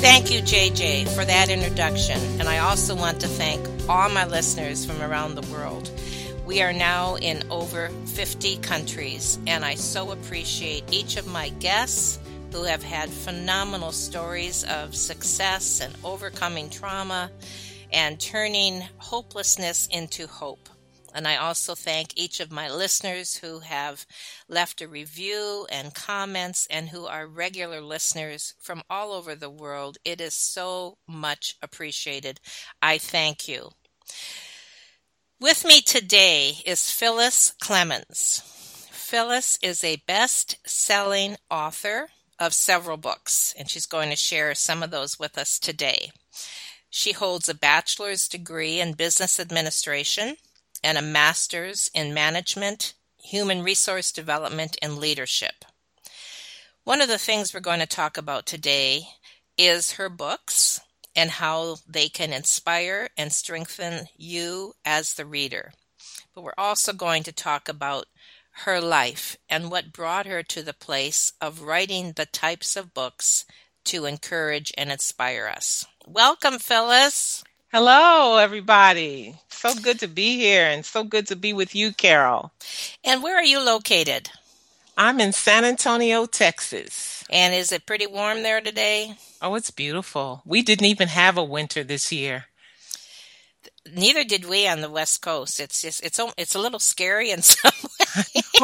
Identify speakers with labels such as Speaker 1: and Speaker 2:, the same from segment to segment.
Speaker 1: Thank you, JJ, for that introduction. And I also want to thank all my listeners from around the world. We are now in over 50 countries, and I so appreciate each of my guests who have had phenomenal stories of success and overcoming trauma and turning hopelessness into hope. And I also thank each of my listeners who have left a review and comments and who are regular listeners from all over the world. It is so much appreciated. I thank you. With me today is Phyllis Clemens. Phyllis is a best selling author of several books, and she's going to share some of those with us today. She holds a bachelor's degree in business administration and a master's in management, human resource development, and leadership. One of the things we're going to talk about today is her books and how they can inspire and strengthen you as the reader. But we're also going to talk about her life and what brought her to the place of writing the types of books to encourage and inspire us. Welcome, Phyllis.
Speaker 2: Hello, everybody. So good to be here and so good to be with you, Carol.
Speaker 1: And where are you located?
Speaker 2: I'm in San Antonio, Texas.
Speaker 1: And is it pretty warm there today?
Speaker 2: Oh, it's beautiful. We didn't even have a winter this year.
Speaker 1: Neither did we on the West Coast. It's just it's it's a little scary in some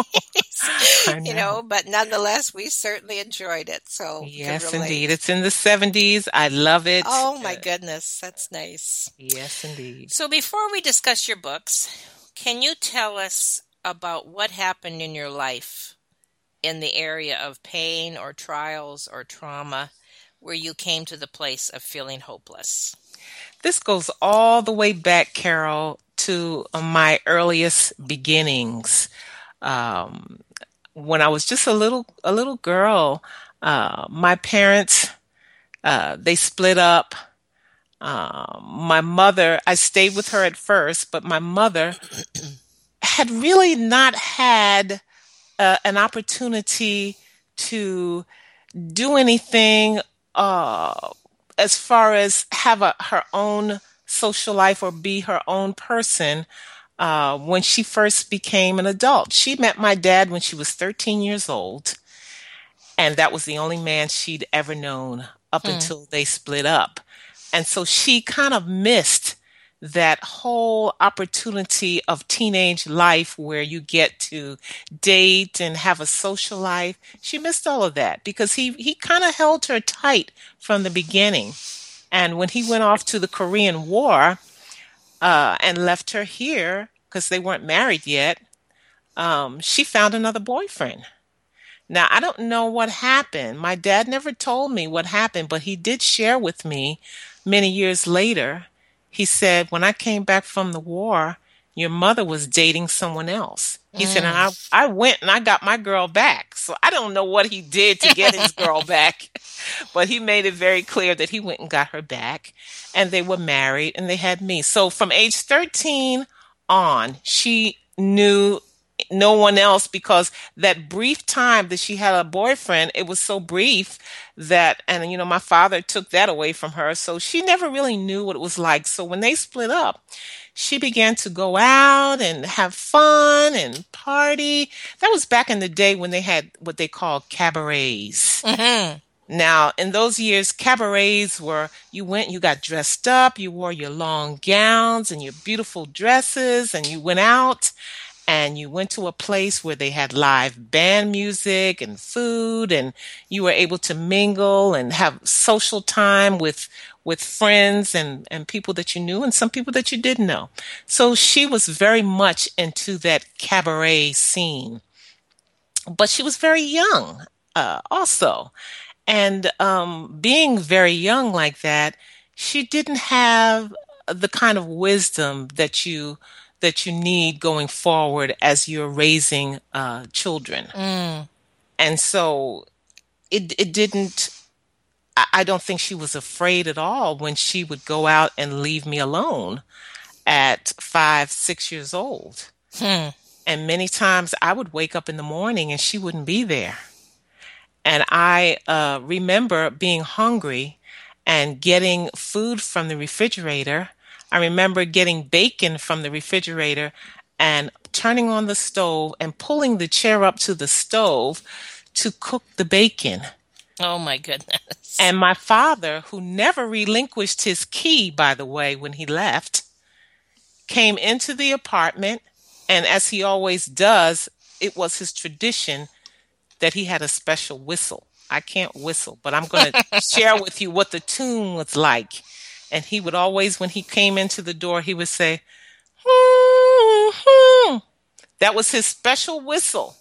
Speaker 1: know. you know. But nonetheless, we certainly enjoyed it. So
Speaker 2: yes, indeed, it's in the seventies. I love it.
Speaker 1: Oh my uh, goodness, that's nice.
Speaker 2: Yes, indeed.
Speaker 1: So before we discuss your books, can you tell us about what happened in your life in the area of pain or trials or trauma, where you came to the place of feeling hopeless?
Speaker 2: This goes all the way back, Carol, to my earliest beginnings. Um, when I was just a little a little girl, uh, my parents uh, they split up. Uh, my mother, I stayed with her at first, but my mother had really not had uh, an opportunity to do anything uh, as far as have a, her own social life or be her own person uh, when she first became an adult. She met my dad when she was 13 years old, and that was the only man she'd ever known up hmm. until they split up. And so she kind of missed that whole opportunity of teenage life where you get to date and have a social life. She missed all of that because he, he kind of held her tight from the beginning. And when he went off to the Korean War uh, and left her here because they weren't married yet, um, she found another boyfriend. Now, I don't know what happened. My dad never told me what happened, but he did share with me many years later he said, When I came back from the war, your mother was dating someone else. He mm. said, and I. I went and I got my girl back. So I don't know what he did to get his girl back, but he made it very clear that he went and got her back and they were married and they had me. So from age 13 on, she knew no one else because that brief time that she had a boyfriend, it was so brief that, and you know, my father took that away from her. So she never really knew what it was like. So when they split up, she began to go out and have fun and party. That was back in the day when they had what they called cabarets. Mm-hmm. Now, in those years, cabarets were you went, you got dressed up, you wore your long gowns and your beautiful dresses, and you went out and you went to a place where they had live band music and food, and you were able to mingle and have social time with with friends and, and people that you knew and some people that you didn't know. So she was very much into that cabaret scene. But she was very young uh, also. And um, being very young like that, she didn't have the kind of wisdom that you that you need going forward as you're raising uh, children.
Speaker 1: Mm.
Speaker 2: And so it it didn't I don't think she was afraid at all when she would go out and leave me alone at five, six years old.
Speaker 1: Hmm.
Speaker 2: And many times I would wake up in the morning and she wouldn't be there. And I uh, remember being hungry and getting food from the refrigerator. I remember getting bacon from the refrigerator and turning on the stove and pulling the chair up to the stove to cook the bacon.
Speaker 1: Oh my goodness.
Speaker 2: And my father, who never relinquished his key, by the way, when he left, came into the apartment. And as he always does, it was his tradition that he had a special whistle. I can't whistle, but I'm going to share with you what the tune was like. And he would always, when he came into the door, he would say, hmm, hmm. that was his special whistle.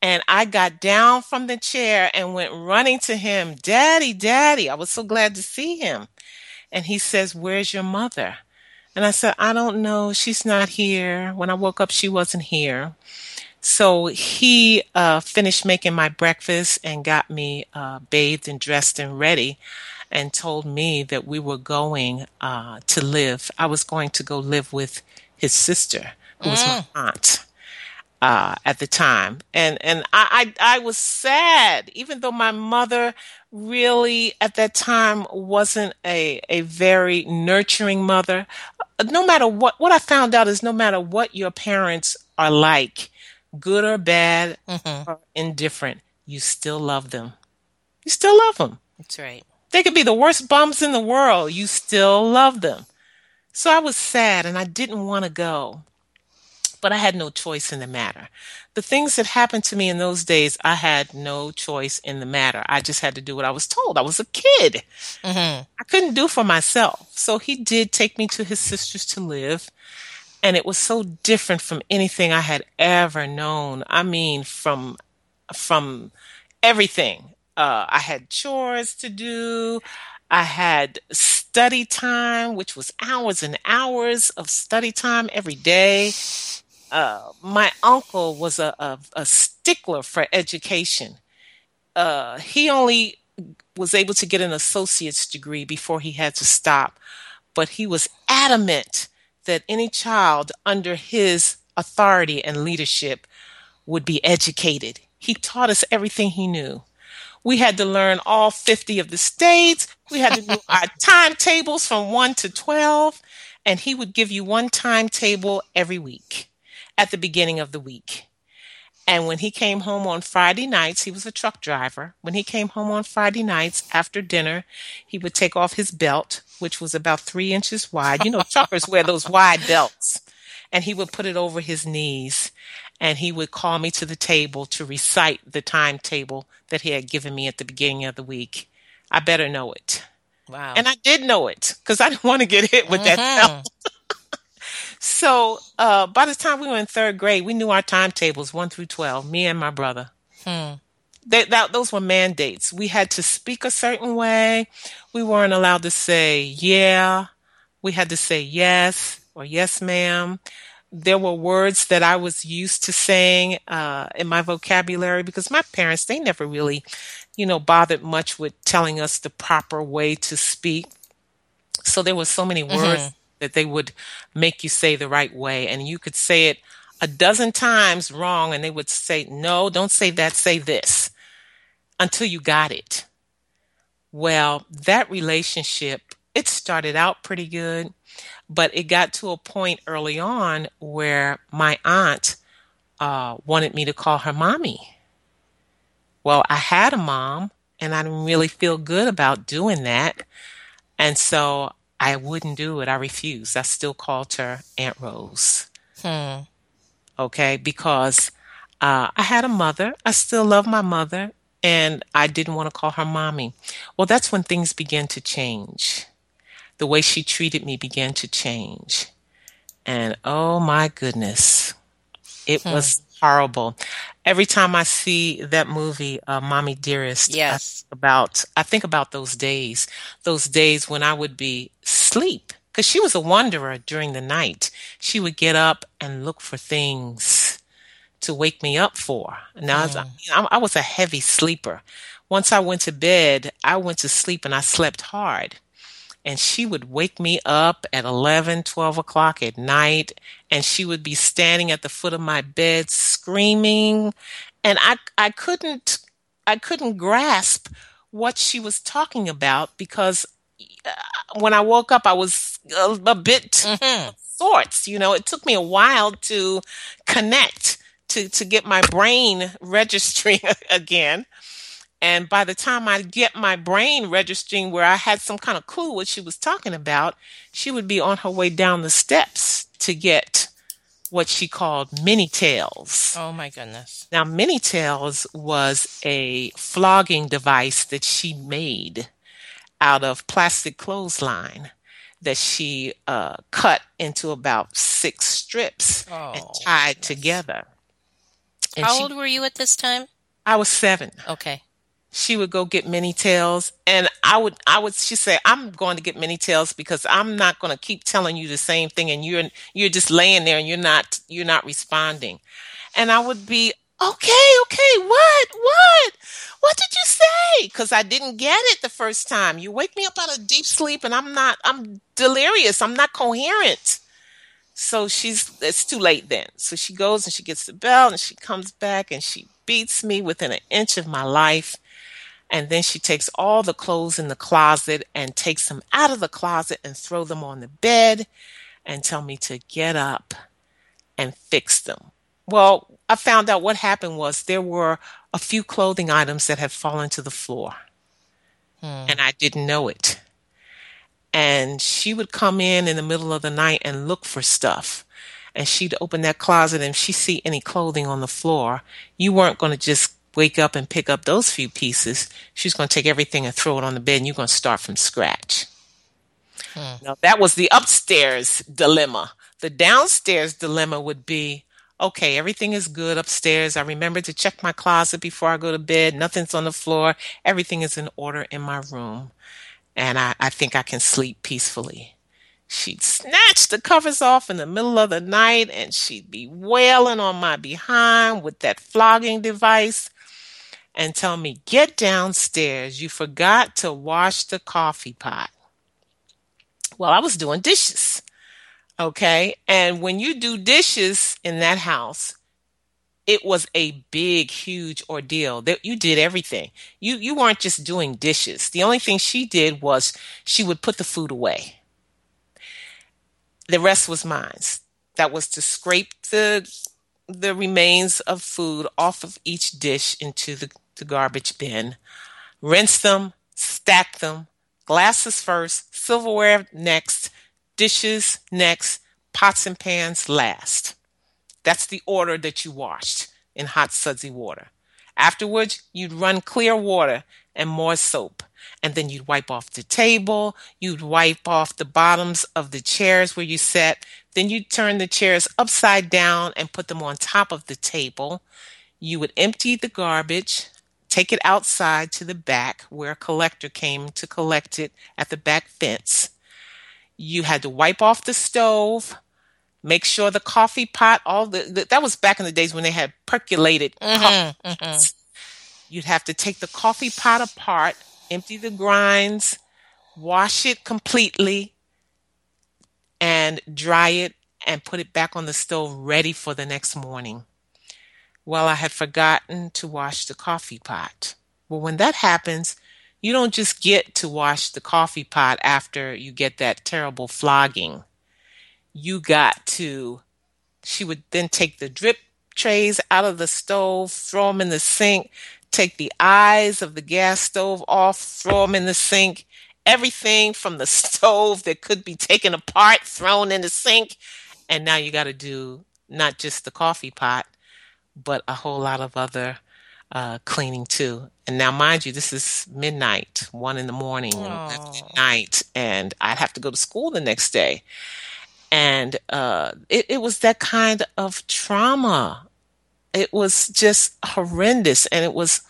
Speaker 2: And I got down from the chair and went running to him, Daddy, Daddy. I was so glad to see him. And he says, Where's your mother? And I said, I don't know. She's not here. When I woke up, she wasn't here. So he uh, finished making my breakfast and got me uh, bathed and dressed and ready and told me that we were going uh, to live. I was going to go live with his sister, who was my aunt uh, at the time, and and I, I I was sad, even though my mother really at that time wasn't a a very nurturing mother. No matter what, what I found out is no matter what your parents are like, good or bad
Speaker 1: Mm-hmm.
Speaker 2: or indifferent, you still love them. You still love them.
Speaker 1: That's right.
Speaker 2: They could be the worst bums in the world. You still love them. So I was sad and I didn't want to go, but I had no choice in the matter. The things that happened to me in those days, I had no choice in the matter. I just had to do what I was told. I was a kid.
Speaker 1: Mm-hmm.
Speaker 2: I couldn't do for myself. So he did take me to his sister's to live. And it was so different from anything I had ever known. I mean, from, from everything. Uh, I had chores to do. I had study time, which was hours and hours of study time every day. Uh, my uncle was a, a, a stickler for education. Uh, he only was able to get an associate's degree before he had to stop, but he was adamant that any child under his authority and leadership would be educated. He taught us everything he knew. We had to learn all 50 of the states. We had to do our timetables from 1 to 12. And he would give you one timetable every week at the beginning of the week. And when he came home on Friday nights, he was a truck driver. When he came home on Friday nights after dinner, he would take off his belt, which was about three inches wide. You know, truckers wear those wide belts. And he would put it over his knees and he would call me to the table to recite the timetable that he had given me at the beginning of the week. I better know it.
Speaker 1: Wow.
Speaker 2: And I did know it because I didn't want to get hit with that
Speaker 1: Mhm.
Speaker 2: belt. So uh, by the time we were in third grade, we knew our timetables one through twelve. Me and my brother.
Speaker 1: Hmm.
Speaker 2: They, that those were mandates. We had to speak a certain way. We weren't allowed to say yeah. We had to say yes or yes, ma'am. There were words that I was used to saying uh, in my vocabulary because my parents they never really, you know, bothered much with telling us the proper way to speak. So there were so many words that they would make you say the right way, and you could say it a dozen times wrong, and they would say, "No, don't say that. Say this," until you got it. Well, that relationship it started out pretty good, but it got to a point early on where my aunt uh, wanted me to call her mommy. Well, I had a mom, and I didn't really feel good about doing that. And so I wouldn't do it. I refused. I still called her Aunt Rose.
Speaker 1: Hmm.
Speaker 2: Okay, because uh, I had a mother. I still love my mother, and I didn't want to call her mommy. Well, that's when things began to change. The way she treated me began to change. And oh my goodness, it
Speaker 1: Hmm.
Speaker 2: was horrible. Every time I see that movie, uh, Mommy Dearest, I
Speaker 1: Yes.
Speaker 2: think about I think about those days, those days when I would be asleep because she was a wanderer during the night. She would get up and look for things to wake me up for. Now I was, I I was a heavy sleeper. Once I went to bed, I went to sleep and I slept hard. And she would wake me up at 11 12 o'clock at night and she would be standing at the foot of my bed screaming. And i i couldn't i couldn't grasp what she was talking about because uh, when i woke up i was a, a bit
Speaker 1: hmm
Speaker 2: sorts you know. It took me a while to connect to to get my brain registering again and by the time I get my brain registering where I had some kind of clue what she was talking about, she would be on her way down the steps to get what she called mini tails.
Speaker 1: Oh my goodness.
Speaker 2: Now, mini tails was a flogging device that she made out of plastic clothesline that she uh, cut into about six strips and
Speaker 1: Oh.
Speaker 2: tied together. And
Speaker 1: How
Speaker 2: she,
Speaker 1: old were you at this time?
Speaker 2: I was seven.
Speaker 1: Okay.
Speaker 2: she would go get mini tails and i would i would she said i'm going to get mini tails because i'm not going to keep telling you the same thing and you're you're just laying there and you're not you're not responding and i would be okay okay what what what did you say because i didn't get it the first time you wake me up out of deep sleep and i'm not i'm delirious i'm not coherent so she's it's too late then so she goes and she gets the bell and she comes back and she beats me within an inch of my life and then she takes all the clothes in the closet and takes them out of the closet and throw them on the bed and tell me to get up and fix them. Well, I found out what happened was there were a few clothing items that had fallen to the floor
Speaker 1: Hmm.
Speaker 2: and I didn't know it. And she would come in in the middle of the night and look for stuff. And she'd open that closet and if she see any clothing on the floor, you weren't going to just wake up and pick up those few pieces. She's going to take everything and throw it on the bed and you're going to start from scratch.
Speaker 1: Hmm.
Speaker 2: Now, that was the upstairs dilemma. The downstairs dilemma would be okay, everything is good upstairs. I remember to check my closet before I go to bed. Nothing's on the floor. Everything is in order in my room. And I, I think I can sleep peacefully. She'd snatch the covers off in the middle of the night and she'd be wailing on my behind with that flogging device and tell me, Get downstairs. You forgot to wash the coffee pot. Well, I was doing dishes. Okay. And when you do dishes in that house, it was a big, huge ordeal. That you did everything. You you weren't just doing dishes. The only thing she did was she would put the food away. The rest was mine. That was to scrape the the remains of food off of each dish into the, the garbage bin, rinse them, stack them, glasses first, silverware next, dishes next, pots and pans last. That's the order that you washed in hot sudsy water. Afterwards, you'd run clear water and more soap. And then you'd wipe off the table, you'd wipe off the bottoms of the chairs where you sat. Then you'd turn the chairs upside down and put them on top of the table. You would empty the garbage, take it outside to the back where a collector came to collect it at the back fence. You had to wipe off the stove, make sure the coffee pot, all the, the that was back in the days when they had percolated coffee.
Speaker 1: hmm hmm
Speaker 2: You'd have to take the coffee pot apart, empty the grinds, wash it completely, and dry it and put it back on the stove ready for the next morning. Well, I had forgotten to wash the coffee pot. Well, when that happens, you don't just get to wash the coffee pot after you get that terrible flogging. You got to, she would then take the drip trays out of the stove, throw them in the sink, take the eyes of the gas stove off, throw them in the sink. Everything from the stove that could be taken apart, thrown in the sink. And now you got to do not just the coffee pot, but a whole lot of other uh, cleaning too. And now, mind you, this is midnight, one in the morning, night, and I'd have to go to school the next day. And uh, it, it was that kind of trauma. It was just horrendous, and it was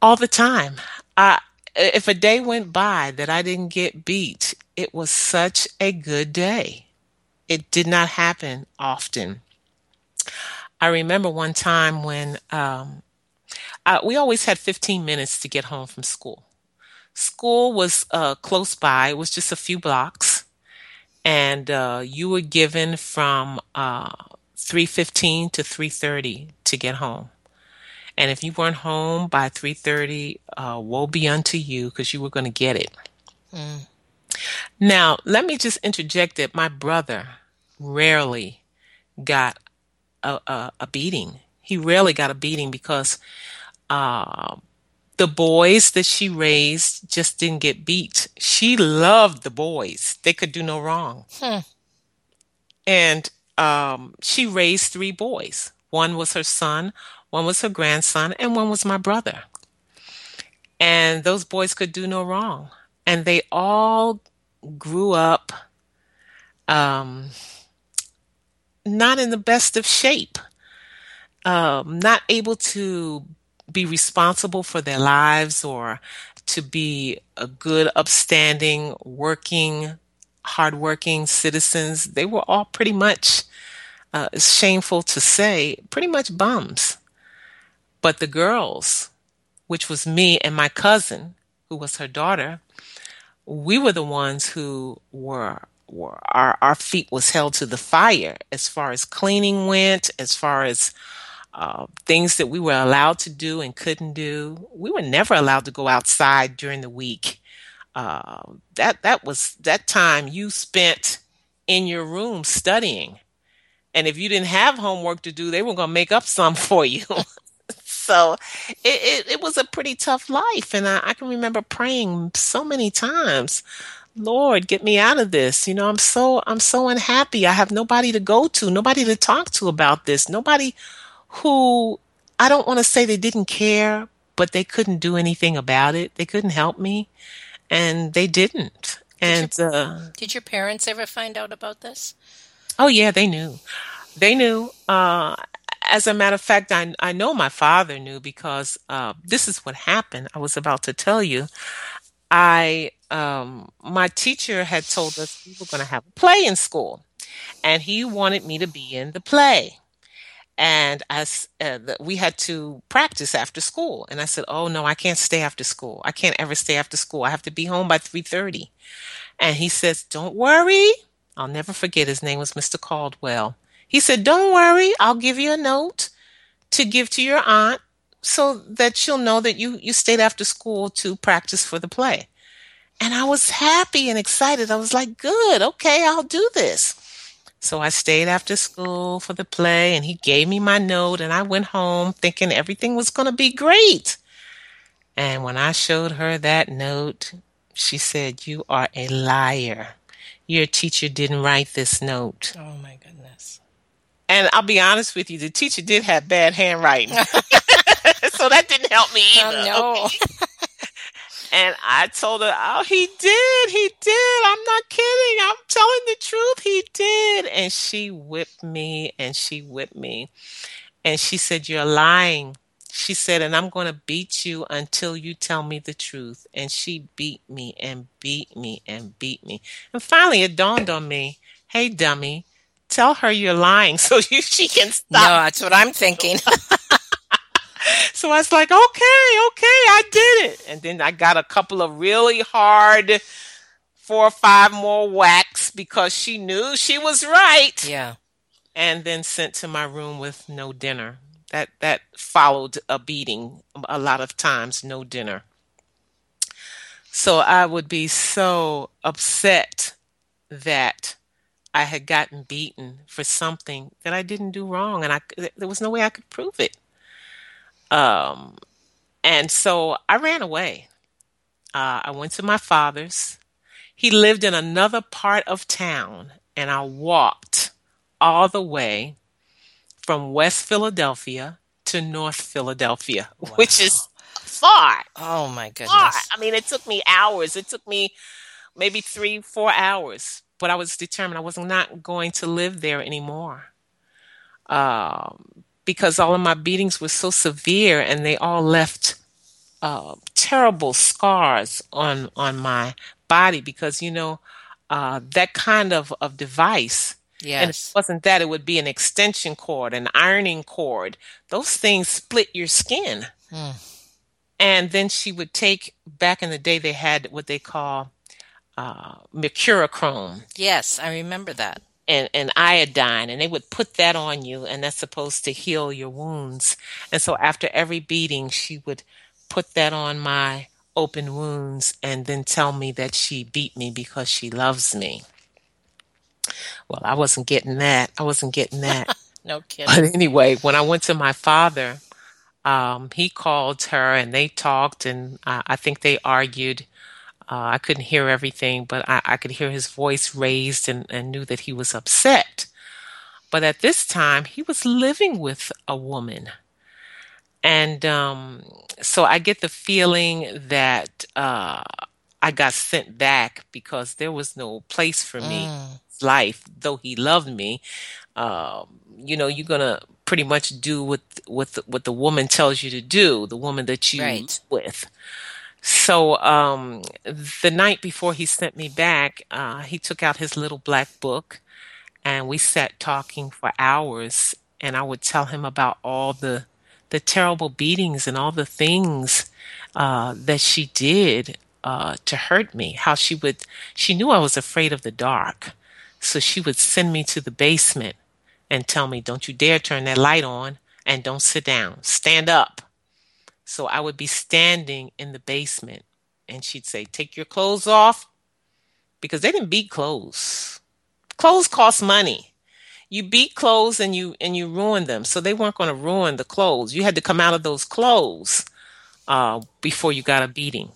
Speaker 2: all the time. I, if a day went by that I didn't get beat, it was such a good day. It did not happen often. I remember one time when um, I, we always had 15 minutes to get home from school. School was uh, close by, it was just a few blocks, and uh, you were given from uh, 3.15 to 3.30 to get home. And if you weren't home by 3.30, uh, woe be unto you because you were going to get it. Mm. Now, let me just interject that my brother rarely got a, a, a beating. He rarely got a beating because uh, the boys that she raised just didn't get beat. She loved the boys; they could do no wrong. Hmm. And um, she raised three boys. One was her son, one was her grandson, and one was my brother. And those boys could do no wrong. And they all grew up um, not in the best of shape, um, not able to be responsible for their lives or to be a good, upstanding, working, hardworking citizens. They were all pretty much, uh, it's shameful to say, pretty much bums. But the girls, which was me and my cousin, who was her daughter, we were the ones who were our our feet was held to the fire as far as cleaning went, as far as uh, things that we were allowed to do and couldn't do. We were never allowed to go outside during the week. Uh, that that was that time you spent in your room studying, and if you didn't have homework to do, they were going to make up some for you. so it, it, it, was a pretty tough life, and I, I can remember praying so many times. Lord, get me out of this. You know, I'm so I'm so unhappy. I have nobody to go to, nobody to talk to about this, nobody who I don't want to say they didn't care, but they couldn't do anything about it. They couldn't help me, and they didn't. And
Speaker 1: did your, uh, did your parents ever find out about this?
Speaker 2: Oh yeah, they knew. They knew. Uh, as a matter of fact, I I know my father knew because uh, this is what happened. I was about to tell you. I um, my teacher had told us we were going to have a play in school, and he wanted me to be in the play and as uh, we had to practice after school. And i said oh no i can't stay after school. I can't ever stay after school. I have to be home by 3.30 and he says don't worry. I'll never forget his name was mr caldwell. He said don't worry. I'll give you a note to give to your aunt so that she'll know that you you stayed after school to practice for the play. And i was happy and excited. I was like good. Okay i'll do this so I stayed after school for the play and he gave me my note and I went home thinking everything was going to be great. And when I showed her that note, she said, You are a liar. Your teacher didn't write this note.
Speaker 1: Oh my goodness.
Speaker 2: And I'll be honest with you, the teacher did have bad handwriting. so that didn't help me oh, either. Oh, no. Okay? And I told her, Oh, he did. He did. I'm not kidding. I'm telling the truth. He did. And she whipped me and she whipped me. And she said, You're lying. She said, And I'm going to beat you until you tell me the truth. And she beat me and beat me and beat me. And finally, it dawned on me Hey, dummy, tell her you're lying so you, she can stop.
Speaker 1: No, that's what I'm thinking.
Speaker 2: so I was like, okay, okay, I did it. And then I got a couple of really hard four or five more whacks because she knew she was right.
Speaker 1: Yeah.
Speaker 2: And then sent to my room with no dinner. That that followed a beating a lot of times, no dinner. So I would be so upset that I had gotten beaten for something that I didn't do wrong, and I there was no way I could prove it. Um, and so I ran away. Uh, I went to my father's. He lived in another part of town, and I walked all the way from West Philadelphia to North Philadelphia, wow. which is far.
Speaker 1: Oh my goodness.
Speaker 2: Far. I mean, it took me hours. It took me maybe three, four hours, but I was determined I was not going to live there anymore. Um, because all of my beatings were so severe and they all left uh, terrible scars on on my body because you know uh, that kind of, of device
Speaker 1: Yes.
Speaker 2: And if it wasn't that, it would be an extension cord, an ironing cord. Those things split your skin. Mm. And then she would take, back in the day, they had what they call uh, mercurochrome.
Speaker 1: Yes, I remember that.
Speaker 2: And, and iodine, and they would put that on you, and that's supposed to heal your wounds. And so after every beating, she would put that on my open wounds and then tell me that she beat me because she loves me. Well, I wasn't getting that. I wasn't getting that.
Speaker 1: no kidding.
Speaker 2: But anyway, when I went to my father, um, he called her and they talked, and uh, I think they argued. Uh, I couldn't hear everything, but I, I could hear his voice raised and, and knew that he was upset. But at this time, he was living with a woman. And um, so I get the feeling that uh, I got sent back because there was no place for me. Mm life, though he loved me, um, you know, you're gonna pretty much do what what the, what the woman tells you to do, the woman that you
Speaker 1: right.
Speaker 2: with. So um, the night before he sent me back, uh, he took out his little black book, and we sat talking for hours. And I would tell him about all the the terrible beatings and all the things uh, that she did uh, to hurt me. How she would she knew I was afraid of the dark, so she would send me to the basement and tell me, don't you dare turn that light on and don't sit down. Stand up. So I would be standing in the basement and she'd say, take your clothes off because they didn't beat clothes. Clothes cost money. You beat clothes and you and you ruin them. So they weren't going to ruin the clothes. You had to come out of those clothes uh, before you got a beating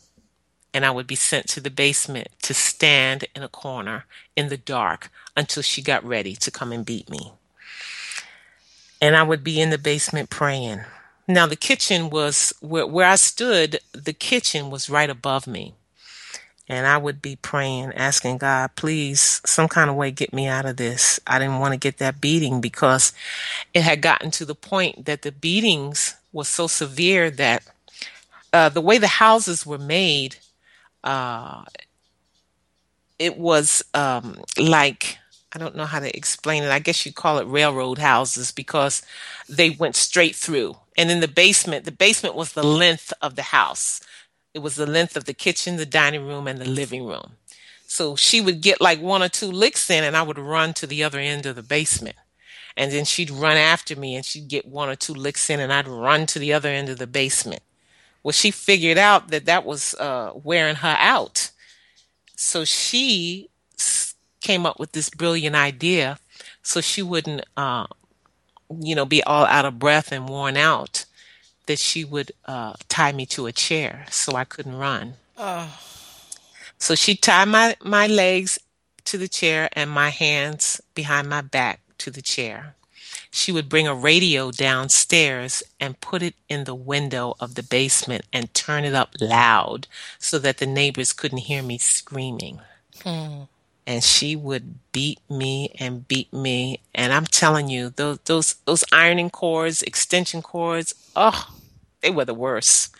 Speaker 2: and I would be sent to the basement to stand in a corner in the dark until she got ready to come and beat me. And I would be in the basement praying. Now, the kitchen was where, where I stood, the kitchen was right above me. And I would be praying, asking God, please, some kind of way, get me out of this. I didn't want to get that beating because it had gotten to the point that the beatings were so severe that uh, the way the houses were made, uh, it was um, like I don't know how to explain it. I guess you call it railroad houses because they went straight through. And in the basement, the basement was the length of the house. It was the length of the kitchen, the dining room, and the living room. So she would get like one or two licks in, and I would run to the other end of the basement. And then she'd run after me, and she'd get one or two licks in, and I'd run to the other end of the basement. Well, she figured out that that was uh, wearing her out. So she came up with this brilliant idea so she wouldn't, uh, you know, be all out of breath and worn out, that she would uh, tie me to a chair so I couldn't run. Oh. So she tied my, my legs to the chair and my hands behind my back to the chair she would bring a radio downstairs and put it in the window of the basement and turn it up loud so that the neighbors couldn't hear me screaming. Mm. And she would beat me and beat me. And I'm telling you, those, those, those ironing cords, extension cords, oh, they were the worst.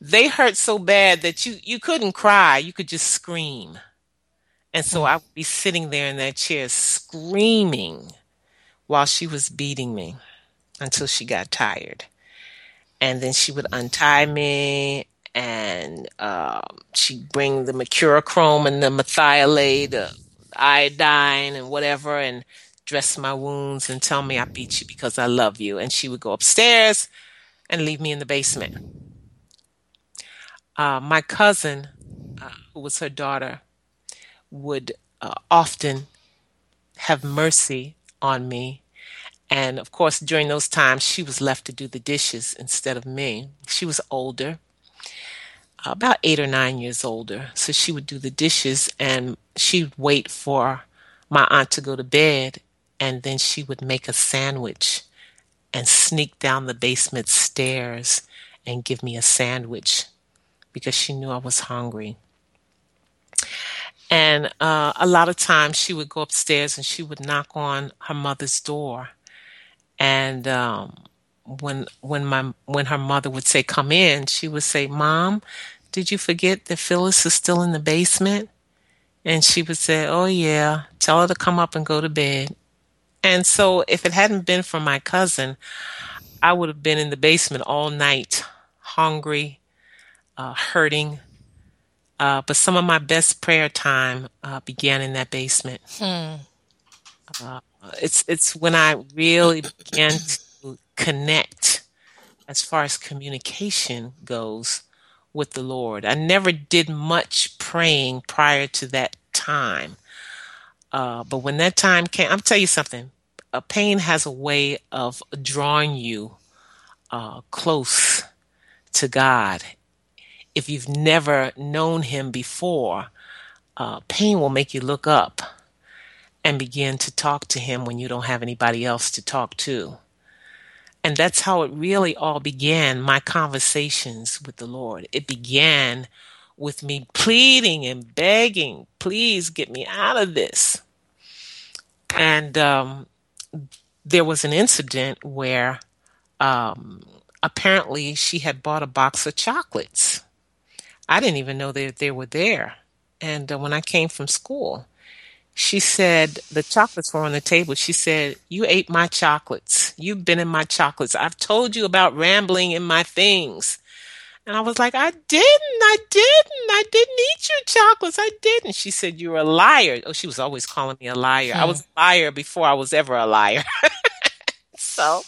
Speaker 2: They hurt so bad that you, you couldn't cry. You could just scream. And so mm. I would be sitting there in that chair screaming while she was beating me until she got tired. And then she would untie me and um, she'd bring the mercurochrome and the Merthiolate, the iodine and whatever, and dress my wounds and tell me I beat you because I love you. And she would go upstairs and leave me in the basement. Uh, my cousin, uh, who was her daughter, would uh, often have mercy on me And of course, during those times, she was left to do the dishes instead of me. She was older, about eight or nine years older. So she would do the dishes and she'd wait for my aunt to go to bed. And then she would make a sandwich and sneak down the basement stairs and give me a sandwich because she knew I was hungry. And uh, a lot of times she would go upstairs and she would knock on her mother's door. And um, when when my when her mother would say come in, she would say, "Mom, did you forget that Phyllis is still in the basement?" And she would say, "Oh yeah, tell her to come up and go to bed." And so, if it hadn't been for my cousin, I would have been in the basement all night, hungry, uh, hurting, uh, but some of my best prayer time uh, began in that basement. Hmm. Uh, it's it's when I really began to connect, as far as communication goes, with the Lord. I never did much praying prior to that time, uh, but when that time came, I'm tell you something. A pain has a way of drawing you uh, close to God if you've never known him before, uh, pain will make you look up and begin to talk to him when you don't have anybody else to talk to. And that's how it really all began my conversations with the Lord. It began with me pleading and begging, please get me out of this. And um, there was an incident where um, apparently she had bought a box of chocolates I didn't even know that they were there. And uh, when I came from school, she said the chocolates were on the table. She said, "You ate my chocolates. You've been in my chocolates. I've told you about rambling in my things." And I was like, "I didn't. I didn't. I didn't eat your chocolates. I didn't." She said, "You're a liar." Oh, she was always calling me a liar. Hmm. I was a liar before I was ever a liar. so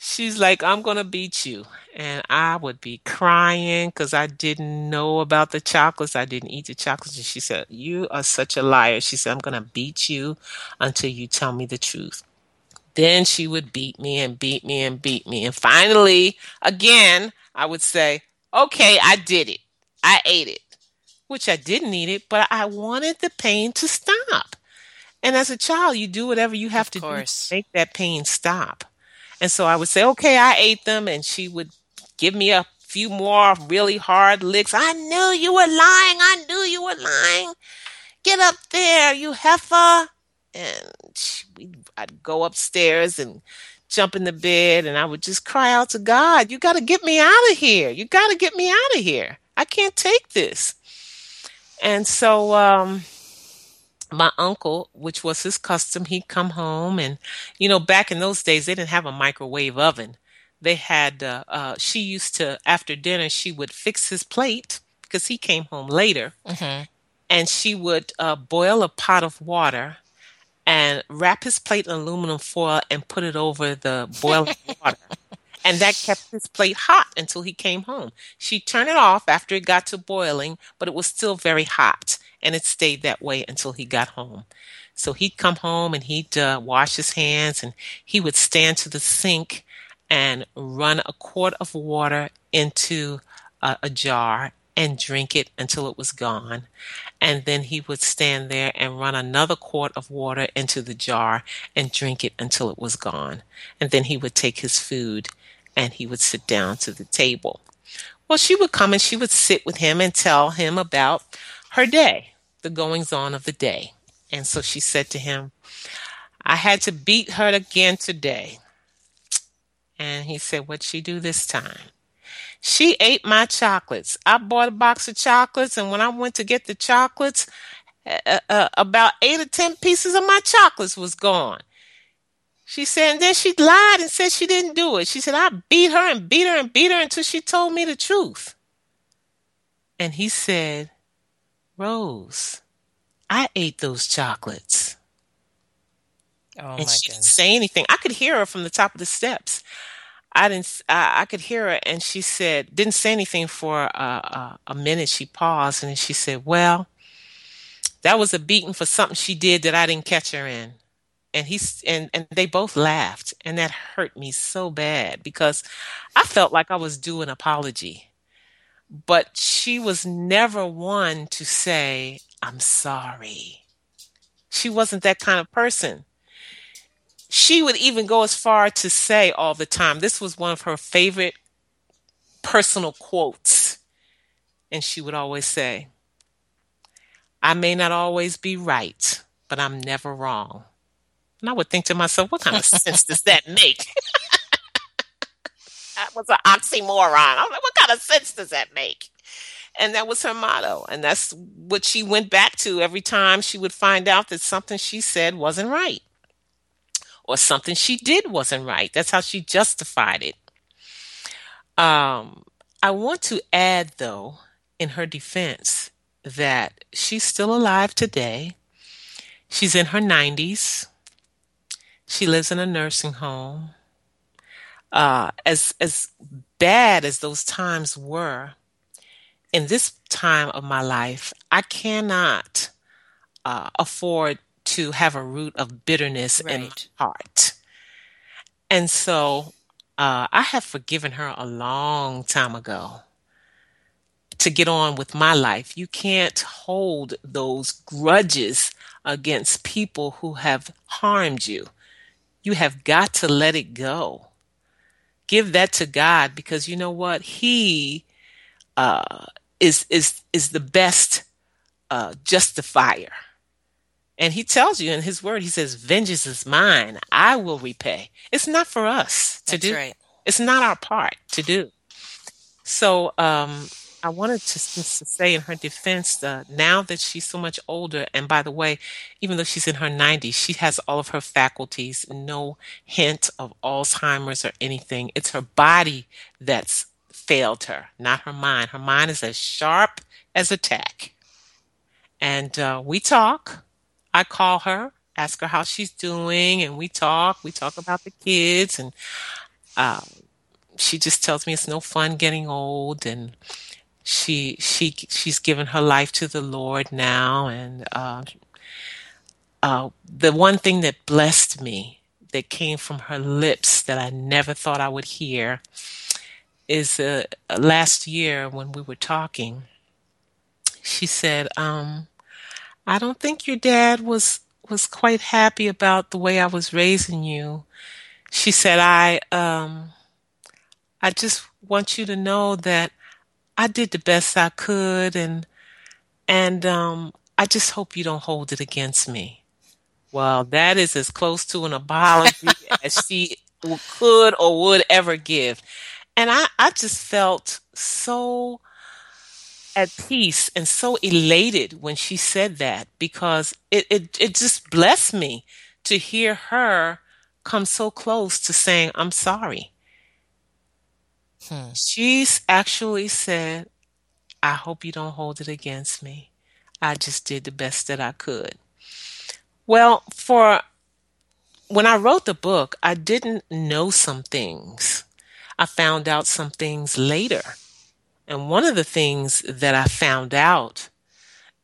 Speaker 2: she's like, I'm going to beat you. And I would be crying because I didn't know about the chocolates. I didn't eat the chocolates. And she said, You are such a liar. She said, I'm going to beat you until you tell me the truth. Then she would beat me and beat me and beat me. And finally, again, I would say, Okay, I did it. I ate it, which I didn't eat it, but I wanted the pain to stop. And as a child, you do whatever you have of to course. do to make that pain stop. And so I would say, okay, I ate them. And she would give me a few more really hard licks. I knew you were lying. I knew you were lying. Get up there, you heifer. And I'd go upstairs and jump in the bed and I would just cry out to God, you got to get me out of here. You got to get me out of here. I can't take this. And so, um, my uncle, which was his custom, he'd come home and, you know, back in those days, they didn't have a microwave oven. They had, uh, uh, she used to, after dinner, she would fix his plate because he came home later. Mm-hmm. And she would uh, boil a pot of water and wrap his plate in aluminum foil and put it over the boiling water. And that kept his plate hot until he came home. She turned it off after it got to boiling, but it was still very hot and it stayed that way until he got home. So he'd come home and he'd uh, wash his hands and he would stand to the sink and run a quart of water into a, a jar and drink it until it was gone. And then he would stand there and run another quart of water into the jar and drink it until it was gone. And then he would take his food and he would sit down to the table. Well, she would come and she would sit with him and tell him about her day, the goings on of the day. And so she said to him, I had to beat her again today. And he said, What'd she do this time? She ate my chocolates. I bought a box of chocolates, and when I went to get the chocolates, uh, uh, about eight or ten pieces of my chocolates was gone. She said, and then she lied and said she didn't do it. She said, I beat her and beat her and beat her until she told me the truth. And he said, Rose, I ate those chocolates. Oh and she goodness. didn't say anything. I could hear her from the top of the steps. I didn't. I, I could hear her, and she said, didn't say anything for a, a minute. She paused, and she said, "Well, that was a beating for something she did that I didn't catch her in." and he's and and they both laughed and that hurt me so bad because I felt like I was due an apology. But she was never one to say, "I'm sorry." She wasn't that kind of person. She would even go as far to say all the time, this was one of her favorite personal quotes. And she would always say, I may not always be right, but I'm never wrong. And I would think to myself, what kind of sense does that make? that was an oxymoron. I was like, what kind of sense does that make? And that was her motto. And that's what she went back to every time she would find out that something she said wasn't right or something she did wasn't right. That's how she justified it. Um, I want to add, though, in her defense, that she's still alive today. She's in her 90s. She lives in a nursing home. Uh, as as bad as those times were, in this time of my life, I cannot uh, afford to have a root of bitterness right. in my heart. And so uh, I have forgiven her a long time ago to get on with my life. You can't hold those grudges against people who have harmed you. You have got to let it go. Give that to God because you know what? He uh, is is is the best uh, justifier. And he tells you in his word, he says, Vengeance is mine. I will repay. It's not for us to
Speaker 1: That's
Speaker 2: do.
Speaker 1: Right.
Speaker 2: It's not our part to do. So um, I wanted to, to say in her defense, uh, now that she's so much older, and by the way, even though she's in her 90s, she has all of her faculties, no hint of Alzheimer's or anything. It's her body that's failed her, not her mind. Her mind is as sharp as a tack. And uh, we talk. I call her, ask her how she's doing, and we talk. We talk about the kids, and uh, she just tells me it's no fun getting old, and she she she's given her life to the Lord now, and uh, uh, the one thing that blessed me that came from her lips that I never thought I would hear is uh, last year when we were talking. She said, um, "I don't think your dad was was quite happy about the way I was raising you." She said, "I um, I just want you to know that." I did the best I could and and um, I just hope you don't hold it against me. Well, that is as close to an apology as she could or would ever give. And I, I just felt so at peace and so elated when she said that because it, it, it just blessed me to hear her come so close to saying, I'm sorry. Hmm. She's actually said, I hope you don't hold it against me. I just did the best that I could. Well, for when I wrote the book, I didn't know some things. I found out some things later. And one of the things that I found out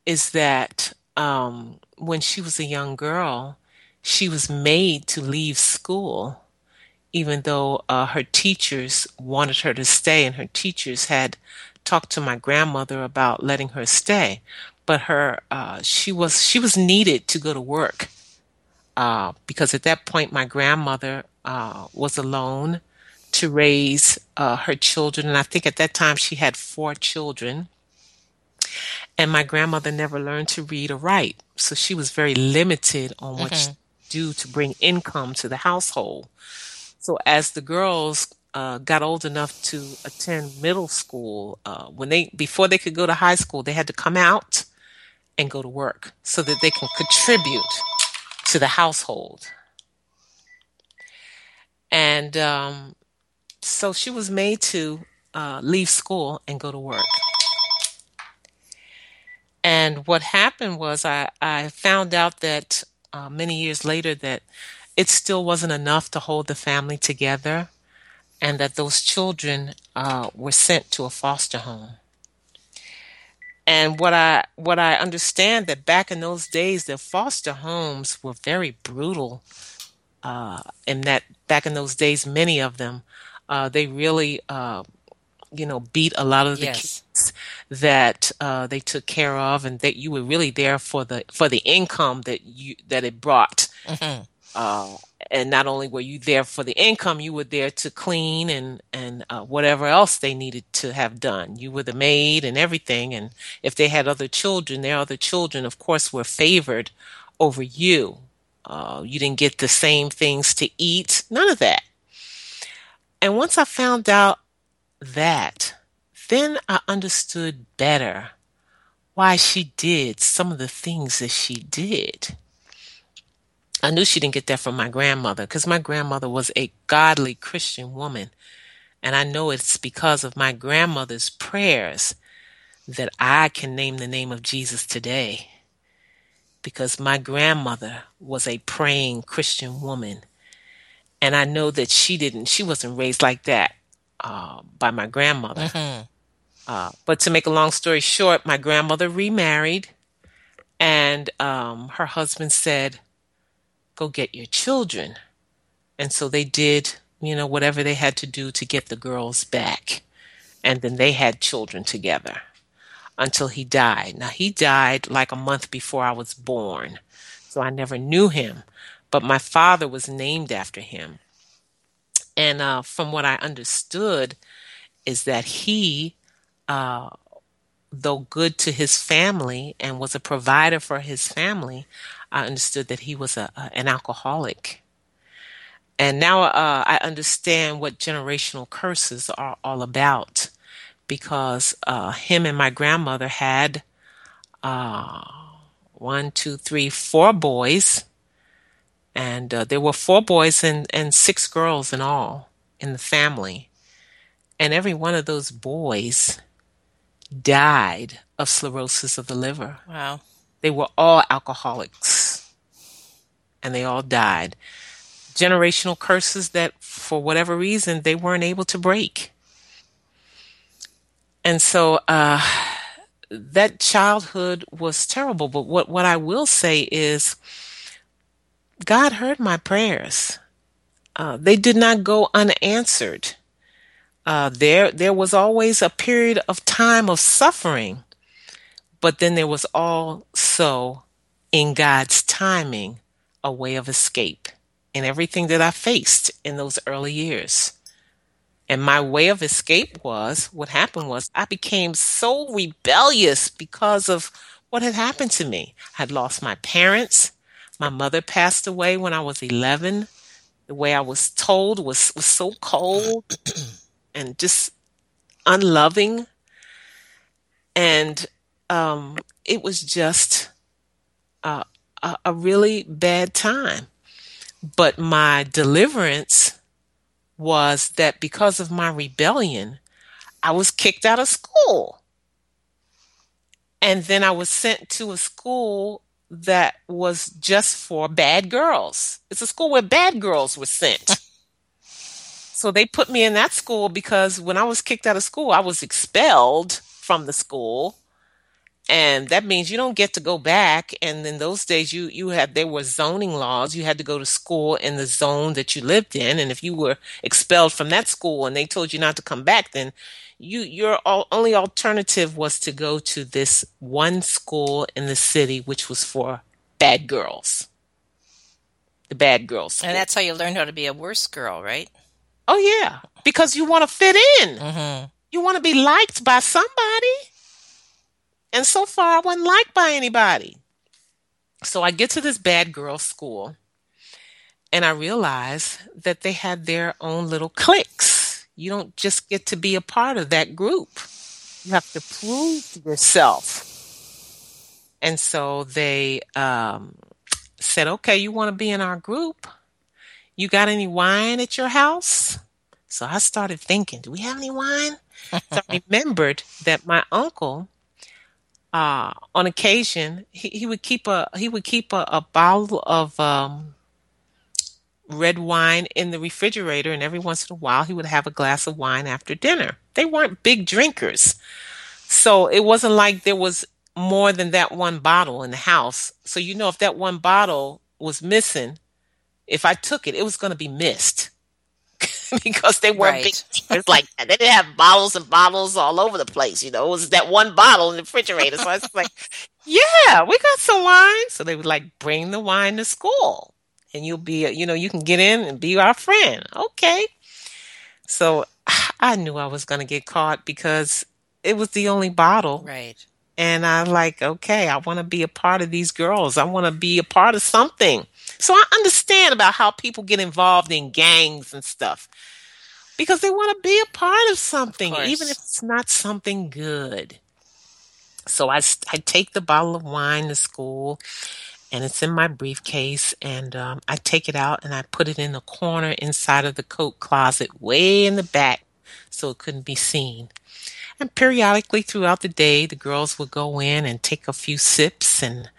Speaker 2: is that um, when she was a young girl, she was made to leave school even though uh, her teachers wanted her to stay, and her teachers had talked to my grandmother about letting her stay, but her uh, she was she was needed to go to work uh, because at that point my grandmother uh, was alone to raise uh, her children, and I think at that time she had four children. And my grandmother never learned to read or write, so she was very limited on what mm-hmm. she do to bring income to the household. So as the girls uh, got old enough to attend middle school, uh, when they before they could go to high school, they had to come out and go to work so that they can contribute to the household. And um, so she was made to uh, leave school and go to work. And what happened was I, I found out that uh, many years later that it still wasn't enough to hold the family together, and that those children uh, were sent to a foster home. And what I what I understand that back in those days, the foster homes were very brutal. Uh, and that back in those days, many of them, uh, they really, uh, you know, beat a lot of the
Speaker 1: Yes.
Speaker 2: kids that uh, they took care of, and that you were really there for the for the income that you that it brought.
Speaker 1: hmm
Speaker 2: Uh, and not only were you there for the income, you were there to clean and and uh, whatever else they needed to have done. You were the maid and everything. And if they had other children, their other children, of course, were favored over you. Uh, you didn't get the same things to eat, none of that. And once I found out that, then I understood better why she did some of the things that she did. I knew she didn't get that from my grandmother because my grandmother was a godly Christian woman. And I know it's because of my grandmother's prayers that I can name the name of Jesus today because my grandmother was a praying Christian woman. And I know that she didn't, she wasn't raised like that uh, by my grandmother.
Speaker 1: hmm
Speaker 2: Uh, but to make a long story short, my grandmother remarried and um, her husband said, Go get your children. And so they did, you know, whatever they had to do to get the girls back. And then they had children together until he died. Now, he died like a month before I was born. So I never knew him. But my father was named after him. And uh, from what I understood, is that he, uh, though good to his family and was a provider for his family, I understood that he was a, a an alcoholic. And now uh, I understand what generational curses are all about because uh, him and my grandmother had uh, one, two, three, four boys. And uh, there were four boys and, and six girls in all in the family. And every one of those boys died of cirrhosis of the liver.
Speaker 1: Wow.
Speaker 2: They were all alcoholics and they all died. Generational curses that, for whatever reason, they weren't able to break. And so uh, that childhood was terrible. But what, what I will say is, God heard my prayers. Uh, they did not go unanswered. Uh, there, there was always a period of time of suffering, but then there was also, in God's timing, a way of escape in everything that I faced in those early years. And my way of escape was what happened was I became so rebellious because of what had happened to me. I had lost my parents. My mother passed away when I was 11. The way I was told was, was so cold and just unloving. And um, it was just uh, a, a really bad time. But my deliverance was that because of my rebellion, I was kicked out of school. And then I was sent to a school that was just for bad girls. It's a school where bad girls were sent. So they put me in that school because when I was kicked out of school, I was expelled from the school. And that means you don't get to go back. And in those days, you, you had, there were zoning laws. You had to go to school in the zone that you lived in. And if you were expelled from that school and they told you not to come back, then you, your al- only alternative was to go to this one school in the city, which was for bad girls. The bad girls. School.
Speaker 1: And that's how you learned how to be a worse girl, right?
Speaker 2: Oh yeah, because you want to fit in.
Speaker 1: hmm
Speaker 2: You want to be liked by somebody. And so far, I wasn't liked by anybody. So I get to this bad girl school and I realize that they had their own little cliques. You don't just get to be a part of that group. You have to prove yourself. And so they um, said, okay, you want to be in our group? You got any wine at your house? So I started thinking, do we have any wine? So I remembered that my uncle, uh, on occasion, he, he would keep a he would keep a, a bottle of um, red wine in the refrigerator, and every once in a while he would have a glass of wine after dinner. They weren't big drinkers, So it wasn't like there was more than that one bottle in the house. So you know if that one bottle was missing, if I took it, it was going to be missed. because they were
Speaker 1: Right.
Speaker 2: big. It's like they didn't have bottles and bottles all over the place. You know, it was that one bottle in the refrigerator. So I was like, "Yeah, we got some wine." So they would like bring the wine to school, and you'll be, you know, you can get in and be our friend. Okay. So I knew I was going to get caught because it was the only bottle,
Speaker 1: Right.
Speaker 2: and I like, okay, I want to be a part of these girls. I want to be a part of something. So I understand about how people get involved in gangs and stuff because they want to be a part of something,
Speaker 1: course.
Speaker 2: even if it's not something good. So I, I take the bottle of wine to school and it's in my briefcase and um, I take it out and I put it in the corner inside of the coat closet way in the back so it couldn't be seen. And periodically throughout the day, the girls would go in and take a few sips and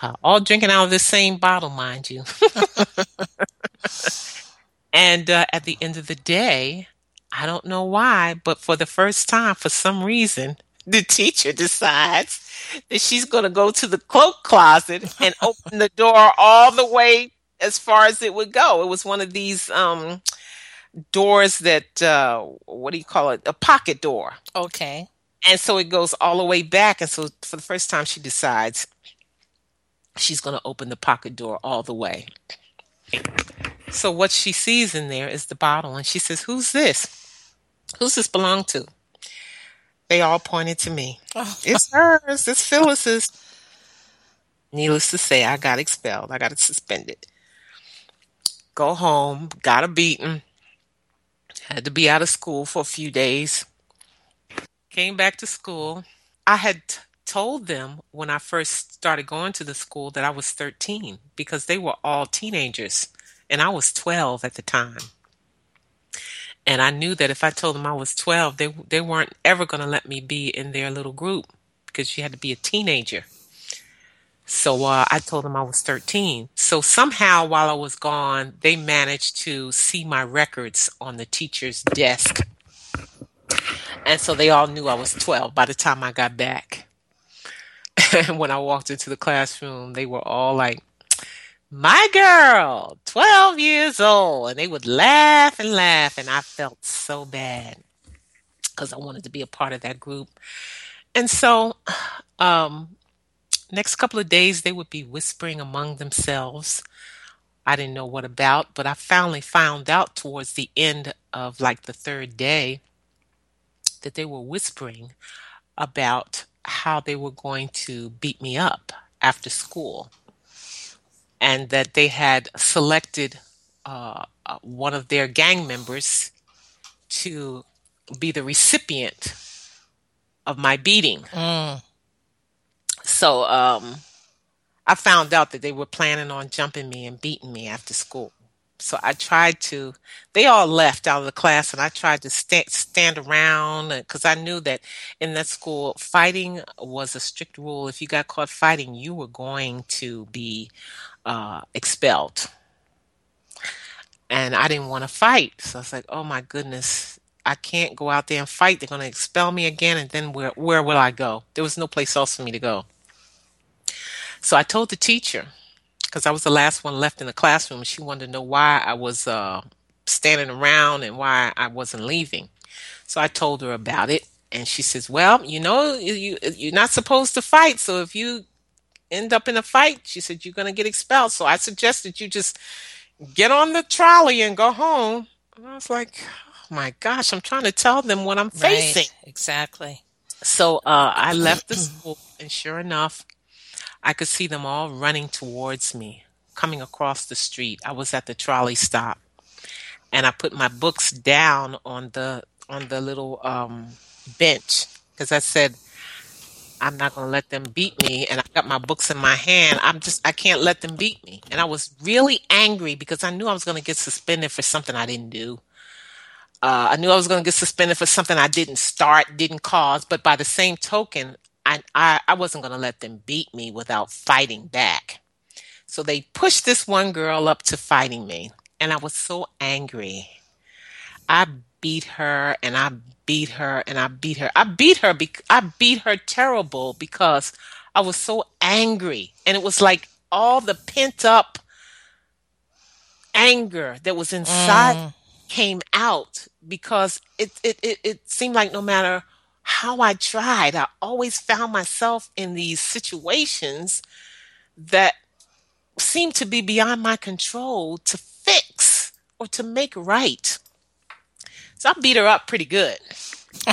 Speaker 2: uh, all drinking out of the same bottle, mind you. and uh, at the end of the day, I don't know why, but for the first time, for some reason, the teacher decides that she's going to go to the cloak closet and open the door all the way as far as it would go. It was one of these um, doors that, uh, what do you call it? A pocket door.
Speaker 1: Okay.
Speaker 2: And so it goes all the way back. And so for the first time, she decides she's going to open the pocket door all the way. So what she sees in there is the bottle. And she says, Who's this? Who's this belong to? They all pointed to me.
Speaker 1: Oh,
Speaker 2: It's hers. It's Phyllis's. Needless to say, I got expelled. I got suspended. Go home. Got a beating. Had to be out of school for a few days. Came back to school. I had told them when I first started going to the school that I was 13 because they were all teenagers and I was 12 at the time. And I knew that if I told them I was 12, they they weren't ever going to let me be in their little group because you had to be a teenager. So uh, I told them I was 13. So somehow while I was gone, they managed to see my records on the teacher's desk. And so they all knew I was 12 by the time I got back. When I walked into the classroom, they were all like, my girl, 12 years old. And they would laugh and laugh. And I felt so bad because I wanted to be a part of that group. And so, um, next couple of days, they would be whispering among themselves. I didn't know what about, but I finally found out towards the end of like the third day that they were whispering about how they were going to beat me up after school and that they had selected uh, uh, one of their gang members to be the recipient of my beating.
Speaker 1: Mm.
Speaker 2: So um, I found out that they were planning on jumping me and beating me after school. So I tried to, they all left out of the class and I tried to sta- stand around because I knew that in that school, fighting was a strict rule. If you got caught fighting, you were going to be uh, expelled. And I didn't want to fight. So I was like, oh my goodness, I can't go out there and fight. They're going to expel me again. And then where, where will I go? There was no place else for me to go. So I told the teacher, because I was the last one left in the classroom. She wanted to know why I was uh, standing around and why I wasn't leaving. So I told her about it. And she says, well, you know, you, you're not supposed to fight. So if you end up in a fight, she said, you're going to get expelled. So I suggested you just get on the trolley and go home. And I was like, oh my gosh, I'm trying to tell them what I'm facing.
Speaker 1: Right. Exactly.
Speaker 2: So uh, I left the school, and sure enough, I could see them all running towards me, coming across the street. I was at the trolley stop, and I put my books down on the on the little um, bench because I said, I'm not going to let them beat me. And I got my books in my hand. I'm just, I can't let them beat me. And I was really angry because I knew I was going to get suspended for something I didn't do. Uh, I knew I was going to get suspended for something I didn't start, didn't cause. But by the same token, I, I, I wasn't going to let them beat me without fighting back. So they pushed this one girl up to fighting me. And I was so angry. I beat her and I beat her and I beat her. I beat her. Be- I beat her terrible because I was so angry, and it was like all the pent up anger that was inside
Speaker 1: Mm.
Speaker 2: came out because it, it it it seemed like no matter how I tried, I always found myself in these situations that seemed to be beyond my control to fix or to make right. So I beat her up pretty good.